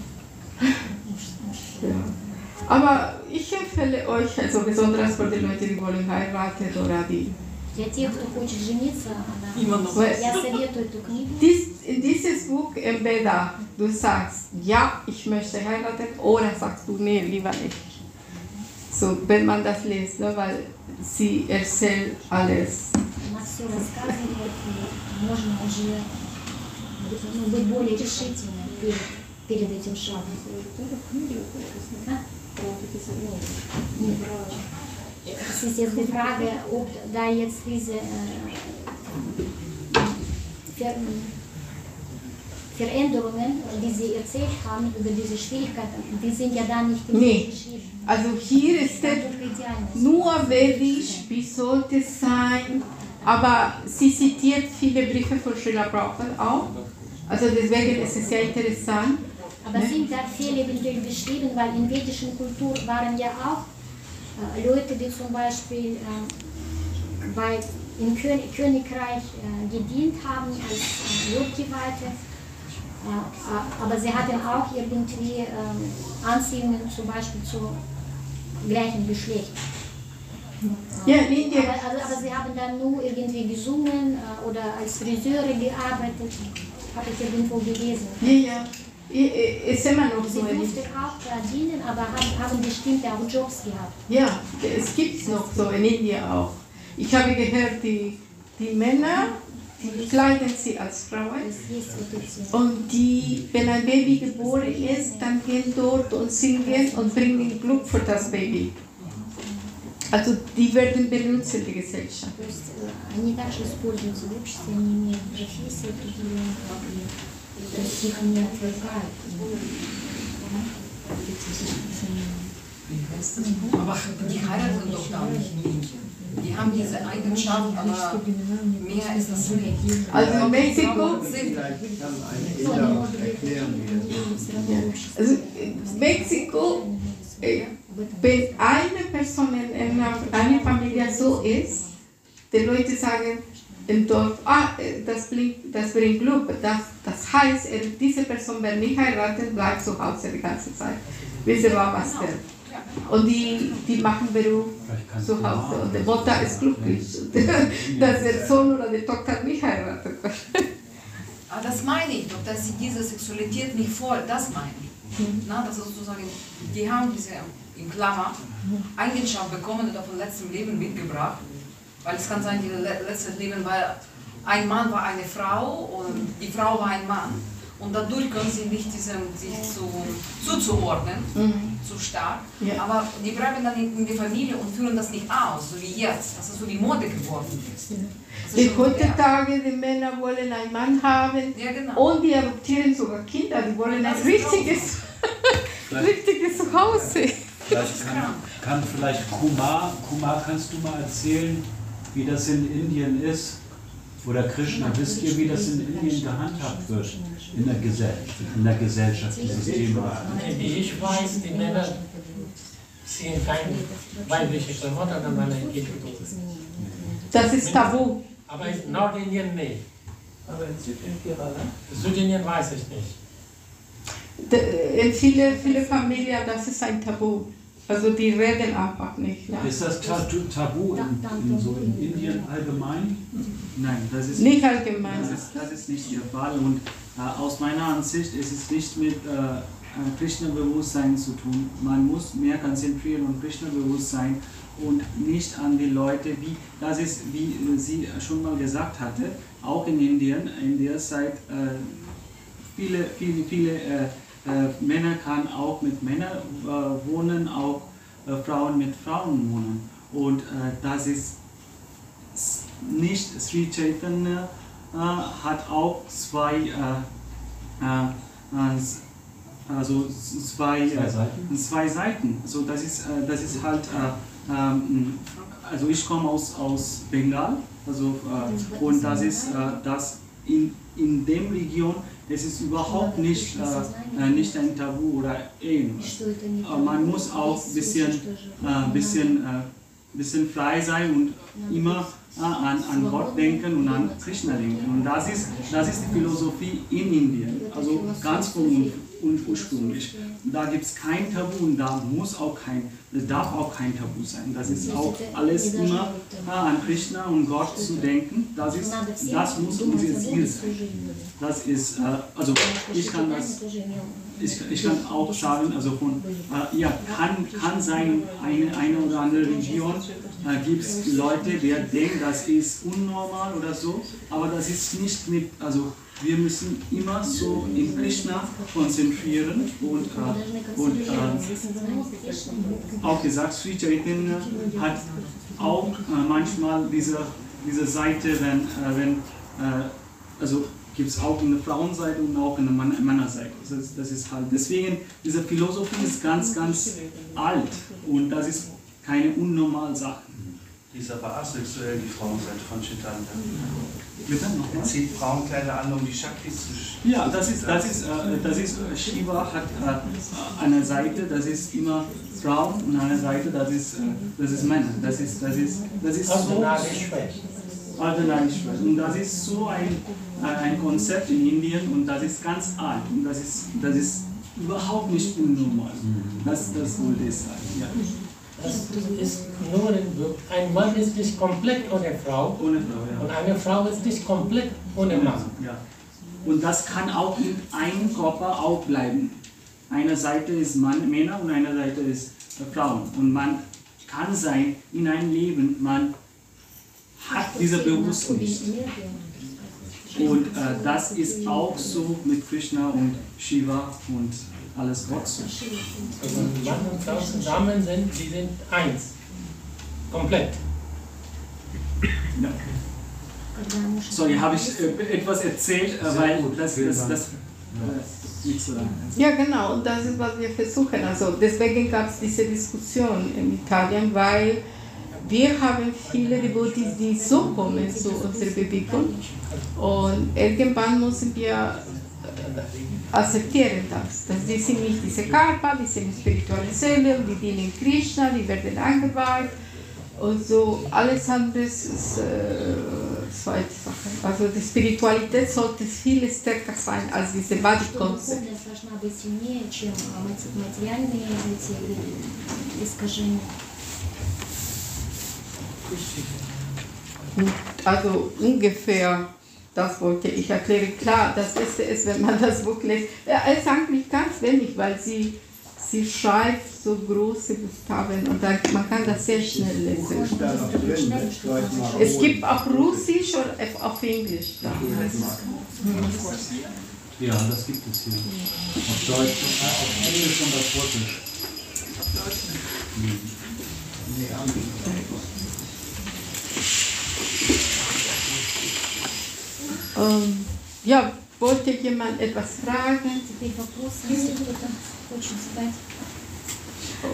Aber ich empfehle euch, also besonders für die Leute, die wollen heiraten oder die. Для тех, кто хочет жениться, она- я советую эту книгу. Dies, dieses Buch entweder du sagst, ja, ich möchte heiraten, oder sagst du, nee, lieber nicht. So, wenn man das liest, ne, weil sie erzählt alles. Она все рассказывает, и можно уже ну, быть более решительным перед, перед этим шагом. А? Нет. es ist jetzt die Frage, ob da jetzt diese äh, Veränderungen, die Sie erzählt haben, über diese Schwierigkeiten, die sind ja da nicht im nee. Also hier ist es nur wirklich, wie sollte es sein, aber sie zitiert viele Briefe von Srila Prabhupada auch. Also deswegen ist es sehr interessant. Aber ne? sind da viele Bilder beschrieben, weil in vedischen Kultur waren ja auch Leute, die zum Beispiel äh, bei, im Kön Königreich äh, gedient haben als äh, Lobgeweihte. Äh, äh, aber sie hatten auch irgendwie äh, Anziehungen zum Beispiel zu gleichen Geschlecht. Ja, in Indien, Aber, also, aber sie haben dann nur irgendwie gesungen äh, oder als Friseure gearbeitet. Habe ich irgendwo gelesen. ja, ja, ist immer noch Sie so. in durften auch verdienen, aber haben, haben bestimmte auch Jobs gehabt. Ja, es gibt es noch so in Indien auch. Ich habe gehört, die, die Männer, die kleiden sie als Frauen. Es есть вот эти. Und die, wenn ein Baby geboren ist, dann gehen dort und singen und bringen Glück für das Baby. Also die werden benutzt in der Gesellschaft. То есть э, они также используются в обществе, они имеют профессии определенные, и, dass sie an mir verbreiten. Aber die heiraten doch gar nicht Mädchen. Die haben diese Eigenschaft, aber mehr ist das nicht. Also in Mexiko sind... Also äh, Mexiko, äh, wenn eine Person in einer Familie so ist, die Leute sagen, im Dorf, ah, äh, das bringt, das bringt Glück. Das, das heißt, diese Person wird nicht heiraten, bleibt zu Hause die ganze Zeit. Wisst ihr was denn? Und die, die machen Beruf zu Hause. Und die Mutter ist glücklich, (laughs) dass der Sohn oder die Tochter nicht heiratet. Aber das meine ich doch, dass sie diese Sexualität nicht voll, das meine ich. Na, das ist sozusagen, die haben diese, in Klammer, Eigenschaft bekommen oder vom letzten Leben mitgebracht. Weil es kann sein, die le letztes Leben war, ein Mann war eine Frau und die Frau war ein Mann. Und dadurch können sie nicht diesem, sich zu, zuzuordnen, zu stark. Ja. Aber die bleiben dann in, in der Familie und führen das nicht aus, so wie jetzt, dass es so wie Mode geworden ist. Ist Die heutzutage, die Männer wollen einen Mann haben Ja, genau. und die adoptieren sogar Kinder. Die wollen ein richtiges, (laughs) richtiges Zuhause. Vielleicht kann, kann vielleicht Kumar, Kumar, kannst du mal erzählen, wie das in Indien ist? Oder Krishna, wisst ihr, wie das in Indien gehandhabt wird? In der, Gesell in der Gesellschaft, dieses Thema. Wie ich weiß, die Männer ziehen keine weibliche Klamotten an meine Individuen. Das ist tabu. Aber in Nordindien, nee. Aber in Südindien? Südindien weiß ich nicht. In viele, viele Familien, das ist ein Tabu. Also die reden einfach nicht. Ja. Ist das Tabu, Tabu in, in, so in Indien allgemein? Nein, das ist Nicht allgemein. Das ist, das ist nicht der Fall und äh, aus meiner Ansicht ist es nicht mit äh, äh, Krishna-Bewusstsein zu tun. Man muss mehr konzentrieren und Krishna-Bewusstsein und nicht an die Leute, wie das ist, wie äh, sie schon mal gesagt hatte, auch in Indien, in der Zeit äh, viele, viele, viele äh, Männer kann auch mit Männern äh, wohnen, auch äh, Frauen mit Frauen wohnen. Und äh, das ist nicht Sri Chaitanya äh, hat auch zwei, äh, also zwei, Zwei Seiten? zwei Seiten. Also das ist, äh, das ist halt, äh, ähm, also ich komme aus, aus Bengal, also, äh, und das ist äh, das in, in dem Region, es ist überhaupt nicht, äh, äh, nicht ein Tabu oder irgendwas. man muss auch ein bisschen, äh, bisschen, äh, bisschen frei sein und immer äh, an, an Gott denken und an Krishna denken. Und das ist, das ist die Philosophie in Indien, also ganz von ursprünglich. Da gibt es kein Tabu und da muss auch kein, darf auch kein Tabu sein. Das ist auch alles immer an Krishna und Gott zu denken. Das, ist, das muss unser Ziel sein. Das ist, äh, also ich kann das, ich, ich kann auch sagen, also von, äh, ja, kann, kann sein, eine, eine oder andere Region äh, gibt es Leute, die denken, das ist unnormal oder so, aber das ist nicht mit, also wir müssen immer so in Krishna konzentrieren und, äh, und äh, auch gesagt, Sri Chaitanya hat auch äh, manchmal diese, diese Seite, wenn, äh, wenn äh, also gibt es auch eine Frauenseite und auch eine Mann Männerseite. Das ist, das ist halt, deswegen, diese Philosophie ist ganz, ganz alt und das ist keine unnormale Sache. Ist aber asexuell, die Frauenseite von Chaitanya. Bitte Er nochmal? zieht Frauenkleider an, um die Shakti zu sch- Ja, das ist, das ist, äh, das ist, äh, Shiva hat äh, eine Seite, das ist immer Frauen und eine Seite, das ist, äh, das ist Männer. Das ist, das ist, das ist Also so. Ardhanarishwar. Und das ist so ein, äh, ein Konzept in Indien und das ist ganz alt und das ist, das ist überhaupt nicht unnormal. Das, das wollte ich sagen. Ja. Das ist nur, ein Mann ist nicht komplett ohne Frau Ohne Frau, und ja. eine Frau ist nicht komplett ohne Mann. ja. Und das kann auch in einem Körper auch bleiben. Eine Seite ist Mann, Männer und eine Seite ist Frauen. Und man kann sein, in einem Leben, man hat diese Bewusstsein nicht. Und äh, das ist auch so mit Krishna und Shiva und alles Gott so. Also wenn Mann und Frau zusammen sind, die sind eins. Komplett. Ja. Sorry, habe ich äh, etwas erzählt, äh, weil das, das, das äh, nicht so lang. Ja, genau, und das ist, was wir versuchen. Also deswegen gab es diese Diskussion in Italien, weil wir haben viele Devotees, die so kommen zu unserer Bewegung und irgendwann müssen wir äh, akzeptieren das. Dass die sind nicht diese Karpa, die sind spirituelle Seelen, die dienen Krishna, die werden angeweiht und so. Alles andere ist äh, zweite Sache. Also die Spiritualität sollte viel stärker sein als diese Body Что Concept. духовность должна быть сильнее, чем а, мати- материальные эти э, искажения. Also ungefähr, das wollte ich erklären. Klar, das Beste ist, wenn man das Buch liest. Ja, es ist eigentlich ganz wenig, weil sie, sie schreibt so große Buchstaben und dann, man kann das sehr schnell lesen. Da Es gibt auch Russisch oder auf Englisch. Ja. Ja, das gibt es hier. Auf Deutsch, äh, auf Englisch und auf Russisch. Ähm, ja, wollte jemand etwas fragen?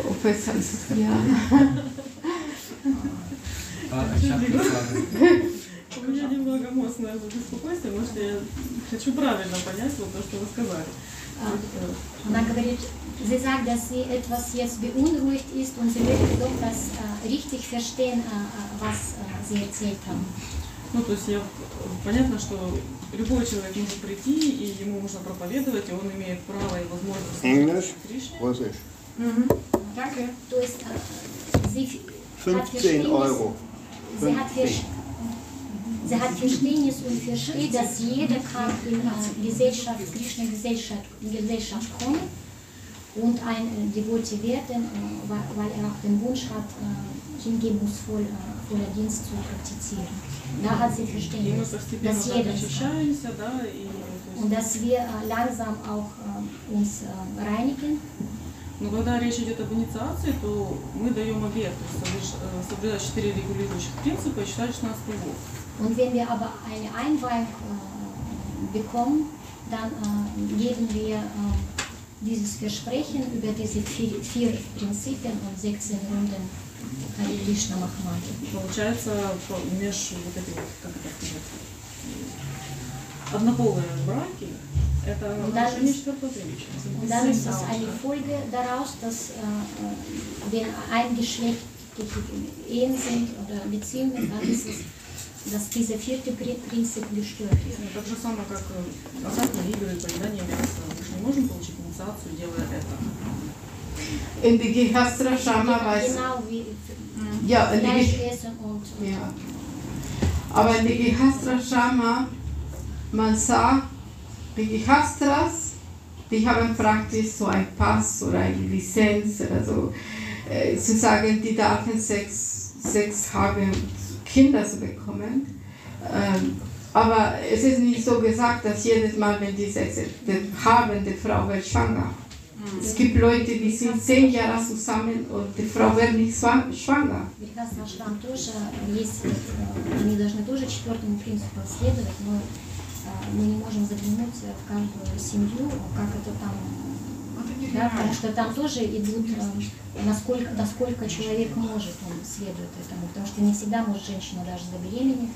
Ob es alles, ja. Ich habe eine Frage. У меня немного мозг, наверное, беспокойство, может, я хочу правильно понять вот то, что вы сказали. А, Она говорит, sie sagt, dass sie etwas jetzt beunruhigt ist und sie möchte doch das äh, richtig verstehen, äh, äh, was äh, sie erzählt haben. Ну, то есть я, понятно, что любой человек может прийти, и ему нужно проповедовать, и он имеет право и возможность? Кришне. Was ist? Danke. То есть äh, sie hat 15 Verständnis, Euro. sie hat, sie hat Verständnis und versteht, dass jeder kann in äh, Gesellschaft, Krishna-Gesellschaft Gesellschaft kommen und ein äh, Devotee werden, äh, weil, weil er auch den Wunsch hat, äh, hingebungsvoll äh, voller Dienst zu praktizieren. Da hat sie И мы Verständnis, постепенно dass так jeder es kann. очищаемся, да, и то есть Und dass wir äh, langsam auch äh, uns äh, reinigen. Но когда речь идет об инициации, то мы даем обет, то есть соблюж- э, соблюдать четыре регулирующих принципа и читать 16 кругов. Und wenn wir aber eine Einweihung äh, bekommen, dann äh, geben wir äh, dieses Versprechen über diese vier, vier Prinzipien und 16 Runden Hare Krishna Mahamati. Получается, по- меж вот эти вот, как это сказать, однополые браки, это отношение ist- четвертого приличия. Und dann ist es eine Folge daraus, dass äh, äh, wenn eingeschlechtliche Ehen sind oder Beziehungen, dann ist es, dass dieser vierte Pri- Prinzip gestört wird. Ну, Так же самое, как э, азартные игры, поедание мяса. Мы же не можем получить инициацию, делая это. In die Gehastra-Shama weiß Genau wie Ja, in die Fleisch Ge- essen und Ja. Aber in die Gehastra-Shama, man sagt, die Gehastras, die haben praktisch so ein Pass oder eine Lizenz oder so, äh, zu sagen, die dürfen sechs, sechs haben, Kinder zu bekommen. Ähm, aber es ist nicht so gesagt, dass jedes Mal, wenn die sechs haben, die Frau wird schwanger. Es gibt Leute, die sind zehn Jahre zusammen und die Frau wird nicht schwa- schwanger. Прекрасно Ашрам тоже есть, они должны тоже четвертому принципу следовать, но мы не можем заглянуть в каждую семью, как это там, да, потому что там тоже идут, э, насколько, насколько человек может, он следует этому, потому что не всегда может женщина даже забеременеть,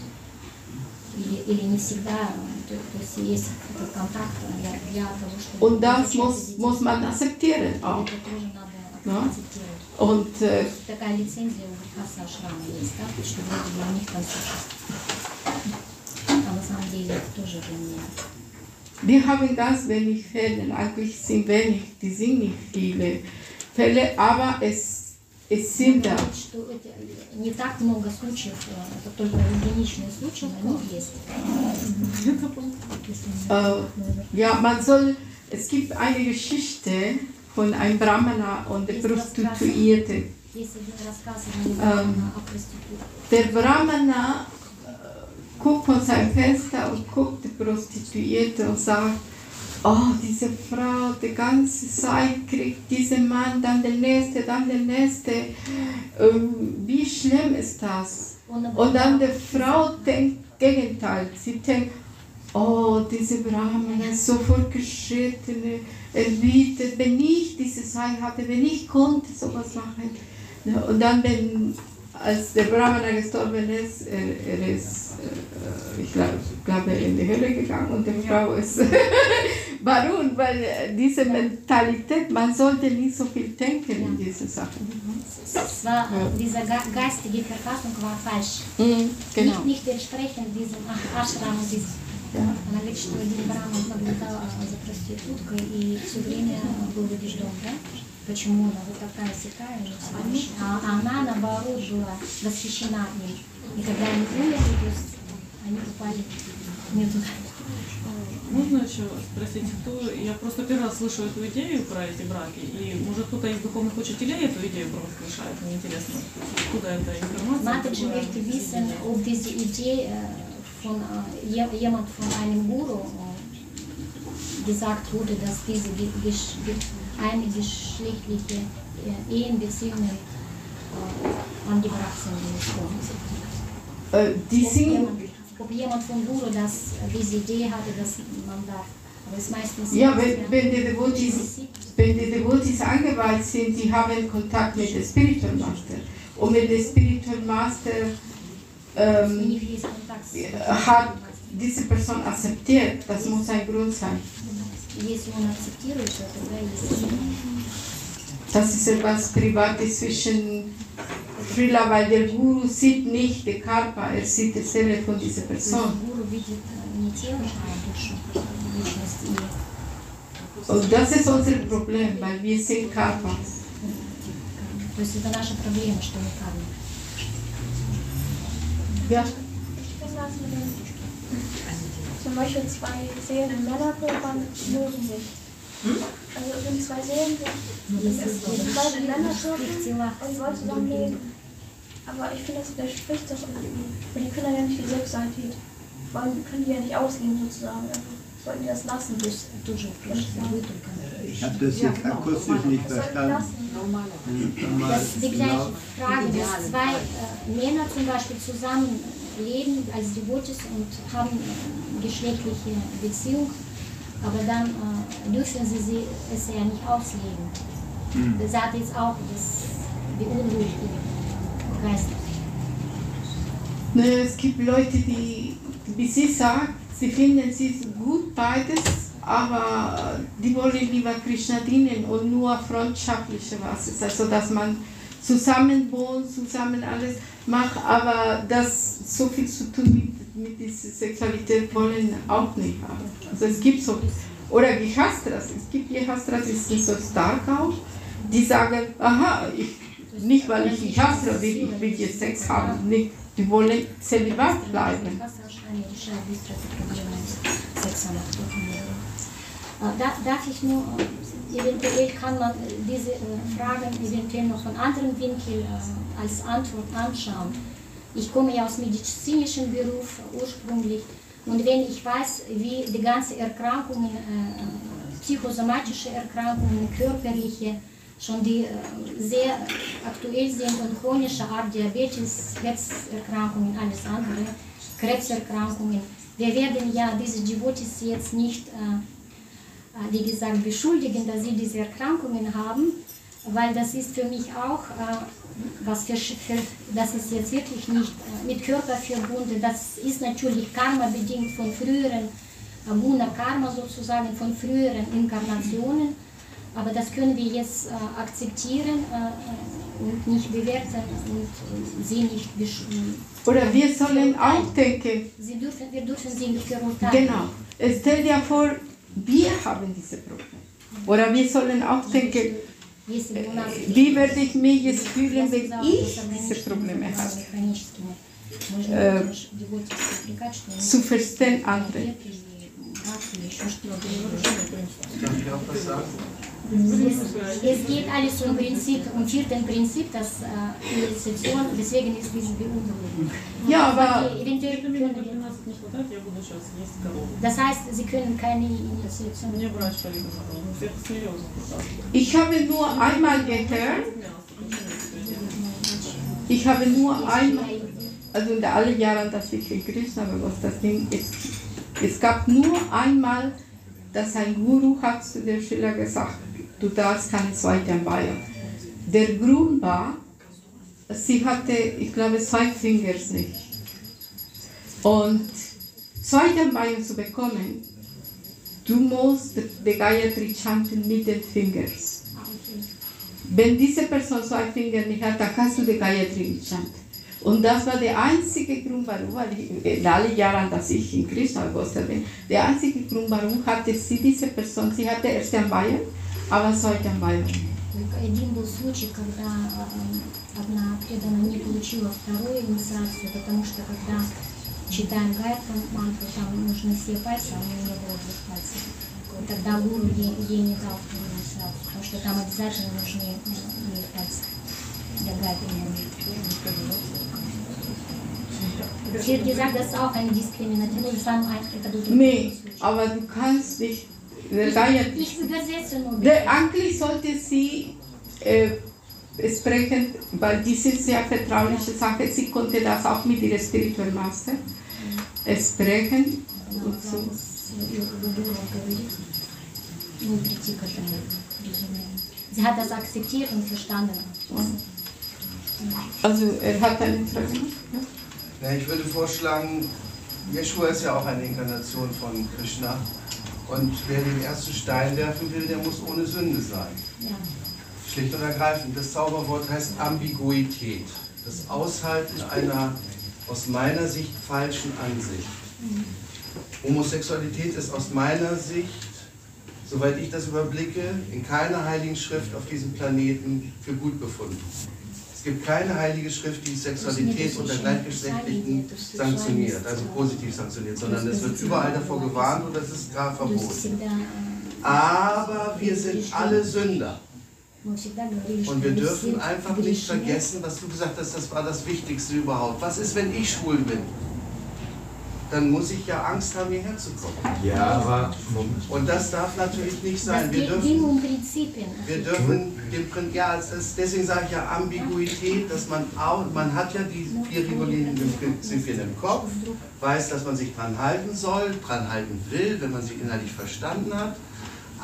или, или не всегда, э, то, то есть есть этот контакт для, для того, чтобы... Und das зачать muss, детей. muss man akzeptieren auch. Это тоже надо Ja. акцептировать. Und äh, Такая лицензия у Бхаса Ашрама есть, да, что вроде бы у них консульство. А на самом деле это тоже для меня. wir haben ganz wenig Fälle, eigentlich sind wenig, die sind nicht viele Fälle, aber es, es sind da. Говорят, что это не так много случаев, э, это только единичные случаи, но они есть. Если Äh, ja, man soll, es gibt eine Geschichte von einem Brahmana und der Prostituierte. Есть один рассказ о Ähm, о проститутках. Der Brahmana äh, guckt von seinem Fenster und guckt die Prostituierte und sagt, oh, diese Frau, die ganze Zeit kriegt diesen Mann, dann der nächste, dann der nächste. Ähm, wie schlimm ist das? Und dann die Frau denkt Gegenteil. Sie denkt, oh, diese Brahmana ist so fortgeschrittene, erbiete, wenn ich diese Zeit hatte, wenn ich konnte sowas machen. Und dann, wenn, als der Brahmana gestorben ist, er, er ist ich glaube, glaube, in die Hölle gegangen und die Frau ist. (laughs) Warum? Weil äh, diese Mentalität, man sollte nicht so viel denken in diese Sachen. es war, äh, diese ge- geistige Verfassung war falsch. Mhm, genau. Nicht, nicht entsprechend diesem Аш- Ашраму, diesem Ja. Она говорит, что один Браман наблюдал а, за проституткой и все время был убежден, да? Почему она вот такая сякая, у них всё хорошо. а, а она наоборот была восхищена им. И когда они умерли, то есть они попали не туда. Можно еще спросить, кто... Я просто первый раз слышу эту идею про эти браки, и может кто-то из духовных учителей эту идею провозглашает, мне интересно, откуда эта информация? Откуда möchte wissen, идеи? ob diese Idee von je- jemand von einem Guru gesagt wurde, dass diese ge- gesch- ge- eingeschlechtliche äh, Ehenbeziehungen äh, angebracht sind. Äh, die sind ob jemand von Lulu das, äh, diese Idee hatte, dass man da. Aber es meistens ja, wenn, ja, wenn die Devotis, wenn die Devotees angeweiht sind, die haben Kontakt mit dem Spiritual Master. Und mit dem Spiritual Master ähm, hat diese Person akzeptiert. Das muss ein Grund sein. Genau. Das ist etwas Privates zwischen это Srila, weil der Guru sieht nicht den Körper, er sieht die Seele von dieser То есть Person. гуру видит э, не тело, а душу, личность. И, Und das ist unser Problem, weil wir sind Körper. то есть это наша проблема, что мы карма. Ja. Was sagst du denn? Zum Beispiel zwei Seelen im Männerkörper mögen sich. Also wenn zwei Seelen sind, Если es gibt zwei в Männerkörper мужских телах und wollen zusammenleben. Aber ich finde, das widerspricht doch irgendwie. Weil die können ja nicht die Sexualität. Vor allem können die ja nicht ausleben sozusagen. Also, sollten die das lassen. Das, das ich habe das ja, jetzt genau, akustisch nicht verstanden. Das ist die gleiche Frage, dass zwei äh, Männer zum Beispiel zusammen leben als Devotis und haben geschlechtliche Beziehung, aber dann äh, dürfen sie, sie es ja nicht ausleben. Mhm. Das sagt jetzt auch dass die beunruhigt. Geister. Ne, es gibt Leute, die, wie sie sagt, sie finden sie gut beides, aber die wollen lieber Krishna dienen und nur freundschaftliche Basis. Also dass man zusammen wohnt, zusammen alles macht, aber das so viel zu tun mit, mit dieser Sexualität wollen auch nicht haben. Also es gibt so, oder Gehastras, es gibt Gehastras, die sind so stark auch, die sagen, aha, ich, nicht, weil ich nicht Wissenschaftler bin, ich will jetzt Sex haben. Nicht. Die wollen zelibat bleiben. Äh, darf ich nur, äh, eventuell kann man diese äh, Fragen eventuell noch von anderen Winkel als Antwort anschauen. Ich komme ja aus medizinischem Beruf ursprünglich und wenn ich weiß, wie die ganzen Erkrankungen, psychosomatische Erkrankungen, körperliche Erkrankungen, schon die äh, sehr aktuell sind und chronische Art Diabetes, Herzerkrankungen, alles andere, Krebserkrankungen. Wir werden ja diese Devotees jetzt nicht, äh, äh, wie gesagt, beschuldigen, dass sie diese Erkrankungen haben, weil das ist für mich auch, was für, für, das ist jetzt wirklich nicht mit Körper verbunden, das ist natürlich Karma bedingt von früheren, Guna Karma sozusagen, von früheren Inkarnationen. Aber das können wir jetzt äh, akzeptieren äh, äh und nicht bewerten und sie nicht beschuldigen. Äh, Oder wir sollen auch denken. Sie dürfen, wir dürfen sie nicht verurteilen. Genau. Stell dir vor, wir haben diese Probleme. Oder wir sollen auch denken, äh, wie werde ich mich jetzt fühlen, wenn ich diese Probleme habe? Äh, zu verstehen andere. Es geht alles um Prinzip, um vierten Prinzip, das äh, Investition, deswegen ist diese Beunruhigung. Ja, aber Das heißt, Sie können keine Investition. Ich habe nur einmal gehört. Ich habe nur einmal, also in alle Jahren, dass ich gegrüßt habe, was das Ding ist es gab nur einmal, dass ein Guru hat zu der Schüler gesagt, du darfst keine zweite Weihe. Der Grund war, sie hatte, ich glaube, zwei Fingers nicht. Und zweite Weihe zu bekommen, du musst die Gayatri chanten mit den Fingern. Wenn diese Person zwei Finger nicht hat, dann kannst du die Gayatri nicht chanten. Und das war der einzige Grund, warum, weil ich, in allen Jahren, dass ich in Krishna gewusst bin, der einzige Grund, warum hatte sie diese Person, sie hatte erst ein Bayern, aber zweite Bayern. Только один был случай, когда э, одна преданная не получила вторую инициацию, потому что когда читаем гайку мантру, там нужны все пальцы, а у нее не было двух пальцев. И тогда гуру ей, ей не дал вторую инициацию, потому что там обязательно нужны э, ей пальцы для гайки. Sie hat gesagt, das ist auch eine Diskriminierung. Verhandlung. Nee, aber du kannst nicht. Ich, ich übersetze nur. Der, eigentlich sollte sie äh, sprechen, weil diese sehr vertrauliche Sache, sie konnte das auch mit ihrer spirituellen Master äh, sprechen. Und so. Sie hat das akzeptiert und verstanden. Also er hat eine Frage. Ja. Ja, ich würde vorschlagen, Yeshua ist ja auch eine Inkarnation von Krishna. Und wer den ersten Stein werfen will, der muss ohne Sünde sein. Ja. Schlicht und ergreifend. Das Zauberwort heißt Ambiguität. das Aushalten einer aus meiner Sicht falschen Ansicht. Homosexualität ist aus meiner Sicht, soweit ich das überblicke, in keiner heiligen Schrift auf diesem Planeten für gut befunden. Es gibt keine heilige Schrift, die Sexualität unter Gleichgeschlechtlichen sanktioniert, also positiv sanktioniert, sondern es wird überall davor gewarnt und das ist gar verboten. Aber wir sind alle Sünder. Und wir dürfen einfach nicht vergessen, was du gesagt hast, das war das Wichtigste überhaupt. Was ist, wenn ich schwul bin? Dann muss ich ja Angst haben, hierher zu kommen. Ja, aber. Und das darf natürlich nicht sein. Wir dürfen, wir dürfen dem Prinzip, ja, das, deswegen sage ich ja Ambiguität, dass man auch, man hat ja die vier regulierenden Prinzipien im Kopf, weiß, dass man sich dran halten soll, dran halten will, wenn man sie innerlich verstanden hat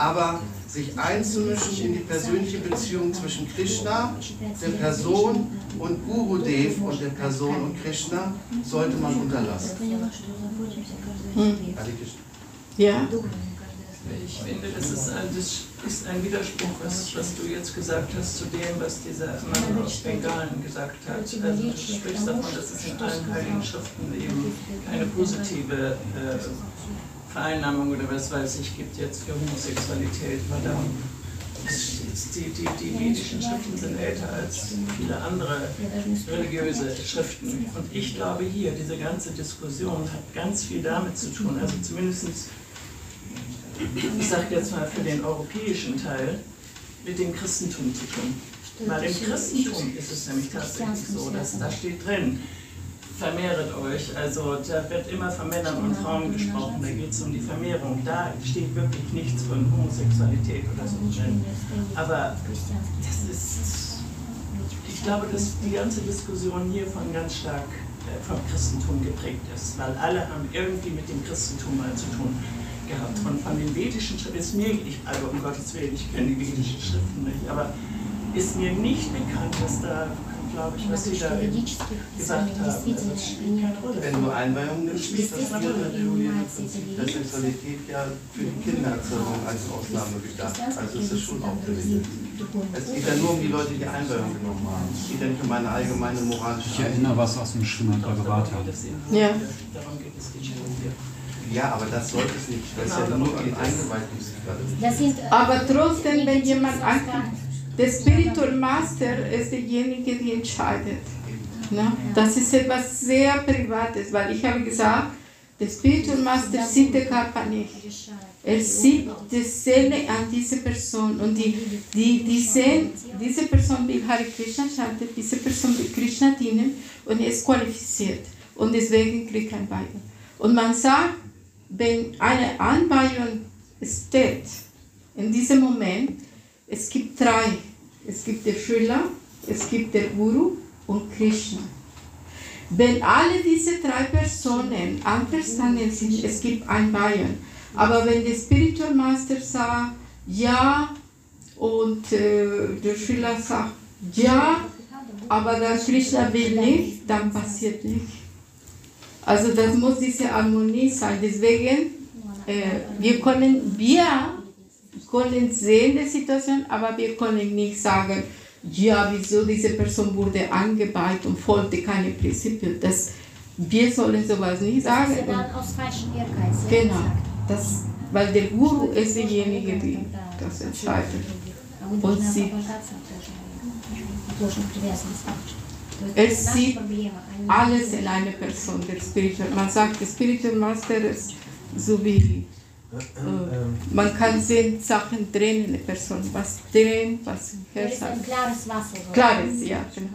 aber sich einzumischen in die persönliche Beziehung zwischen Krishna, der Person und Gurudev und der Person und Krishna sollte man unterlassen. Hm. Ja. Ich finde, das ist ein, das ist ein Widerspruch, was, was du jetzt gesagt hast, zu dem, was dieser Mann aus Bengalen gesagt hat. Also du sprichst davon, dass es in allen Heiligen Schriften eben eine positive äh, Vereinnahmung oder was weiß ich gibt jetzt für Homosexualität, da die, die, die vedischen Schriften sind älter als viele andere religiöse Schriften. Und ich glaube hier, diese ganze Diskussion hat ganz viel damit zu tun, also zumindest, ich sage jetzt mal für den europäischen Teil, mit dem Christentum zu tun. Weil im Christentum ist es nämlich tatsächlich so, dass da steht drin, vermehret euch. Also da wird immer von Männern und Frauen gesprochen, da geht es um die Vermehrung. Da steht wirklich nichts von Homosexualität oder so drin. Aber das ist, ich glaube, dass die ganze Diskussion hier von ganz stark äh, vom Christentum geprägt ist, weil alle haben irgendwie mit dem Christentum mal zu tun gehabt. Und von den vedischen Schriften ist mir, ich, also um Gottes Willen, ich kenne die vedischen Schriften nicht, aber ist mir nicht bekannt, dass da glaube ich, was Sie da gesagt haben. Also Wenn du Einweihung nimmst, spielt das regulierende Prinzip der Sexualität ja für die Kindererzeugung als Ausnahme gedacht. Also ist das schon auch geregelt. Es geht ja nur um die Leute, die Einweihung genommen haben. Es geht ja nicht um eine allgemeine moralische Ich erinnere was aus dem Schwimmbad. Ja. Darum geht es die ja, aber das sollte es nicht. Das ist ja nur die Eingeweihten. Aber trotzdem, wenn jemand ankommt, der Spiritual Master ist derjenige, der entscheidet. Ne? Das ist etwas sehr Privates, weil ich habe gesagt, der Spiritual Master sieht den Körper nicht. Er sieht die Seele an diese Person und die, die, die sehen, diese Person will Hare Krishna chanten, diese Person will Krishna dienen und ist qualifiziert und deswegen kriegt er ein Bein. Und man sagt, wenn eine Anweihung steht, in diesem Moment, es gibt drei. Es gibt der Schüler, es gibt der Guru und Krishna. Wenn alle diese drei Personen einverstanden sind, es gibt ein Bayern. Aber wenn der Spiritual Master sagt ja und äh, der Schüler sagt ja, aber der Krishna will nicht, dann passiert nichts. Also das muss diese Harmonie sein. Deswegen, äh, wir können, wir können sehen die Situation, aber wir können nicht sagen, ja, wieso diese Person wurde angeweiht und folgte keine Prinzipien. Das, wir sollen sowas nicht sagen. Das ist ja dann aus falschem Ehrgeiz. Genau, das, weil der Guru ist derjenige, der das entscheidet. Und sieht, er sieht alles in einer Person, der Spiritual. Man sagt, der Spiritual Master ist so wie man kann sehen, Sachen drehen in der Person, was drehen, was ist ein klares Wasser. Klares, ja, genau.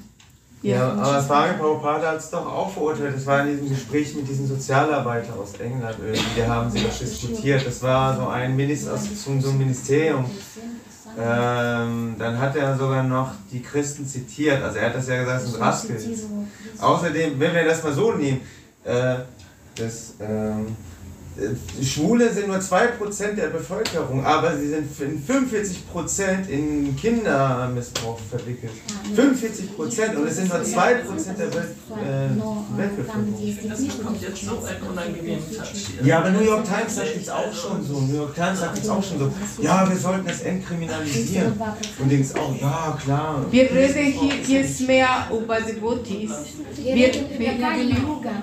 Ja, ja aber Swami Prabhupada hat es doch auch verurteilt. Das war in diesem Gespräch mit diesem Sozialarbeiter aus England irgendwie. Da haben sie das diskutiert. Das war so ein Minister aus so einem Ministerium. Ähm, dann hat er sogar noch die Christen zitiert. Also er hat das ja gesagt, das sind Raskels. Außerdem, wenn wir das mal so nehmen, äh, das, ähm, äh, Schwule sind nur 2% der Bevölkerung, aber sie sind in 45% in Kindermissbrauch verwickelt. 45% und es sind nur 2% der Welt, äh, Weltbevölkerung. Das bekommt jetzt so einen unangenehmen Touch hier. Ja, aber New York Times sagt jetzt auch schon so. New York Times sagt jetzt auch schon so, ja, wir sollten es entkriminalisieren. Und denkst auch, ja, klar. Wir reden hier jetzt mehr über die Votis. Wir, wir,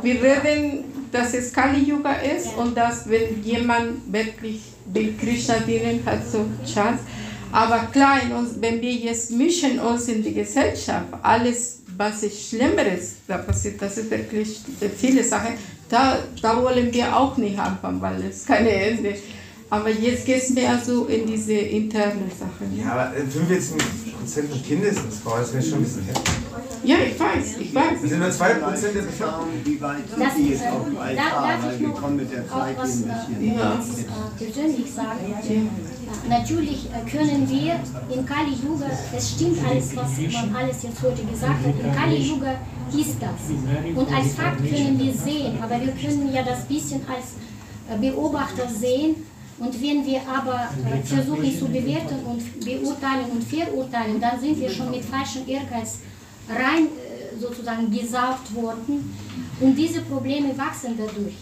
wir reden, dass es Kali Yuga ist und dass, wenn jemand wirklich den Krishna dienen hat, so Chance. Aber klar, in uns, wenn wir jetzt mischen uns in die Gesellschaft, alles, was ist Schlimmeres da passiert, das ist wirklich viele Sachen, da, da wollen wir auch nicht anfangen, weil es keine Ende aber jetzt geht es mehr so in diese internen Sachen. Ja, aber 45% von Kindesmissbrauch, das wäre schon ein bisschen heftig. Ja, ich weiß, ich weiß. Das sind nur 2% der Bevölkerung. Wie weit sind die äh, jetzt auf dem Altar? Weil wir kommen mit der Zeit ein äh, bisschen. ganz äh, persönlich sagen. Äh, Natürlich äh, können wir in Kali Yuga, es stimmt alles, was man alles jetzt heute gesagt hat, in Kali Yuga ist das. Und als Fakt können wir sehen, aber wir können ja das bisschen als Beobachter sehen. Und wenn wir aber äh, versuchen zu bewerten und beurteilen und verurteilen, dann sind wir schon mit falschem Ehrgeiz rein äh, sozusagen gesaugt worden. Und diese Probleme wachsen dadurch.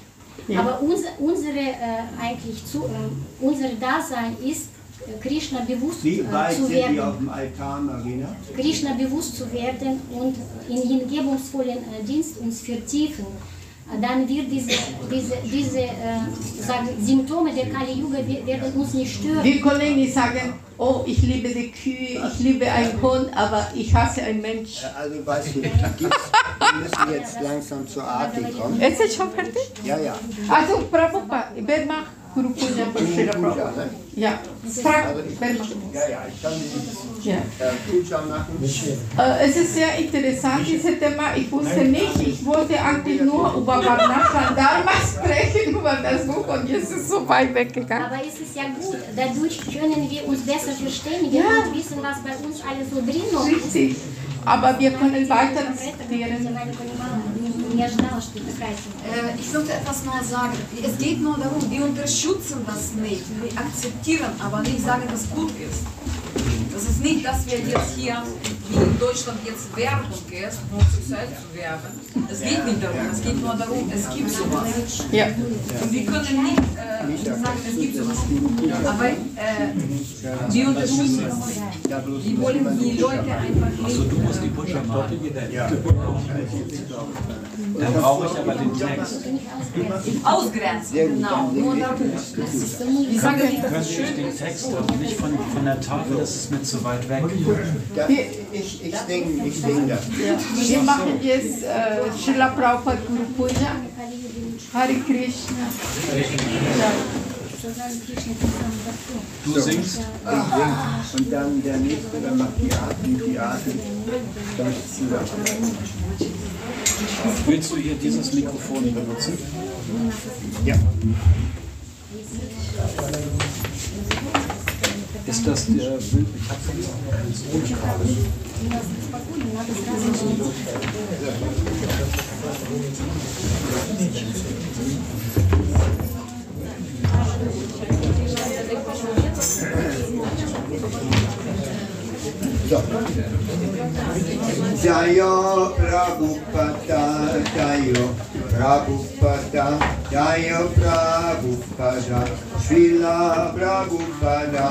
Ja. Aber unser, unsere, äh, eigentlich zu, äh, unser Dasein ist, äh, Krishna bewusst Wie weit zu sind die auf werden. dem Altar, Marina? Krishna bewusst zu werden und in hingebungsvollen äh, Dienst uns vertiefen. Dann wird diese, diese, diese äh, sagen, Symptome der Kali Yuga we- werden uns nicht stören. Wir können nicht sagen, oh, ich liebe die Kühe, ich liebe einen Hund, aber ich hasse einen Mensch. Also weißt du, wir müssen jetzt langsam zur Arti kommen. Ist es schon fertig? Ja, ja. Also, Prabhupada, wer macht Guru Puja von Srila Prabhupada? Ja, frag, wer macht Ja, ja, ich kann die Ja. äh, Puja machen. Äh, Es ist sehr interessant, dieses Thema. Ich wusste nicht, ich wollte eigentlich nur über Varnashram Dharma (laughs) sprechen, über das Buch und jetzt ist es so weit weggegangen. Aber es ist ja gut, dadurch können wir uns besser verständigen Ja. und wissen, was bei uns alles so drin ist. Richtig. Aber wir können weiter diskutieren. Äh, ich möchte etwas noch sagen. Es geht nur darum, wir unterstützen das nicht. Wir akzeptieren, aber nicht sagen, dass gut ist. Das ist nicht, dass wir jetzt hier, wie in Deutschland jetzt Werbung ist, homosexuell zu werben. Es geht nicht darum. Es geht nur darum, es gibt sowas. Ja. Und wir können nicht äh, sagen, es gibt sowas. Aber äh, wir unterstützen es nicht. Wir wollen die Leute einfach Also nicht. du musst die Botschaft dorthin Dann brauche ich aber den Text. Ausgrenzen, genau. Nur darum. Ich sage nicht, dass es schön ich den ist. Text aber nicht von, von der Tafel, das ist mir zu weit weg. Ja, ich, ich singe ich sing das. Wir machen jetzt äh, Srila Prabhupada Guru Puja. Hare Krishna. Ja. Du singst? Ich sing. Und dann der nächste, der macht die Arti, die Arti. Das zusammen. Willst du hier dieses Mikrofon benutzen? Ja. Ist das der, ich habe vergessen, das Tonschale. Jayo Prabhupada, Jayo Prabhupada, Jayo Prabhupada, Srila Prabhupada.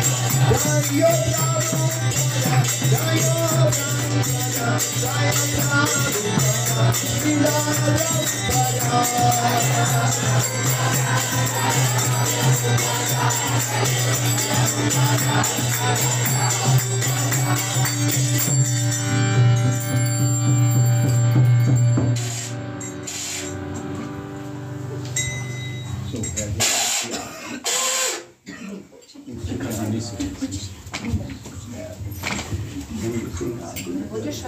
So, ich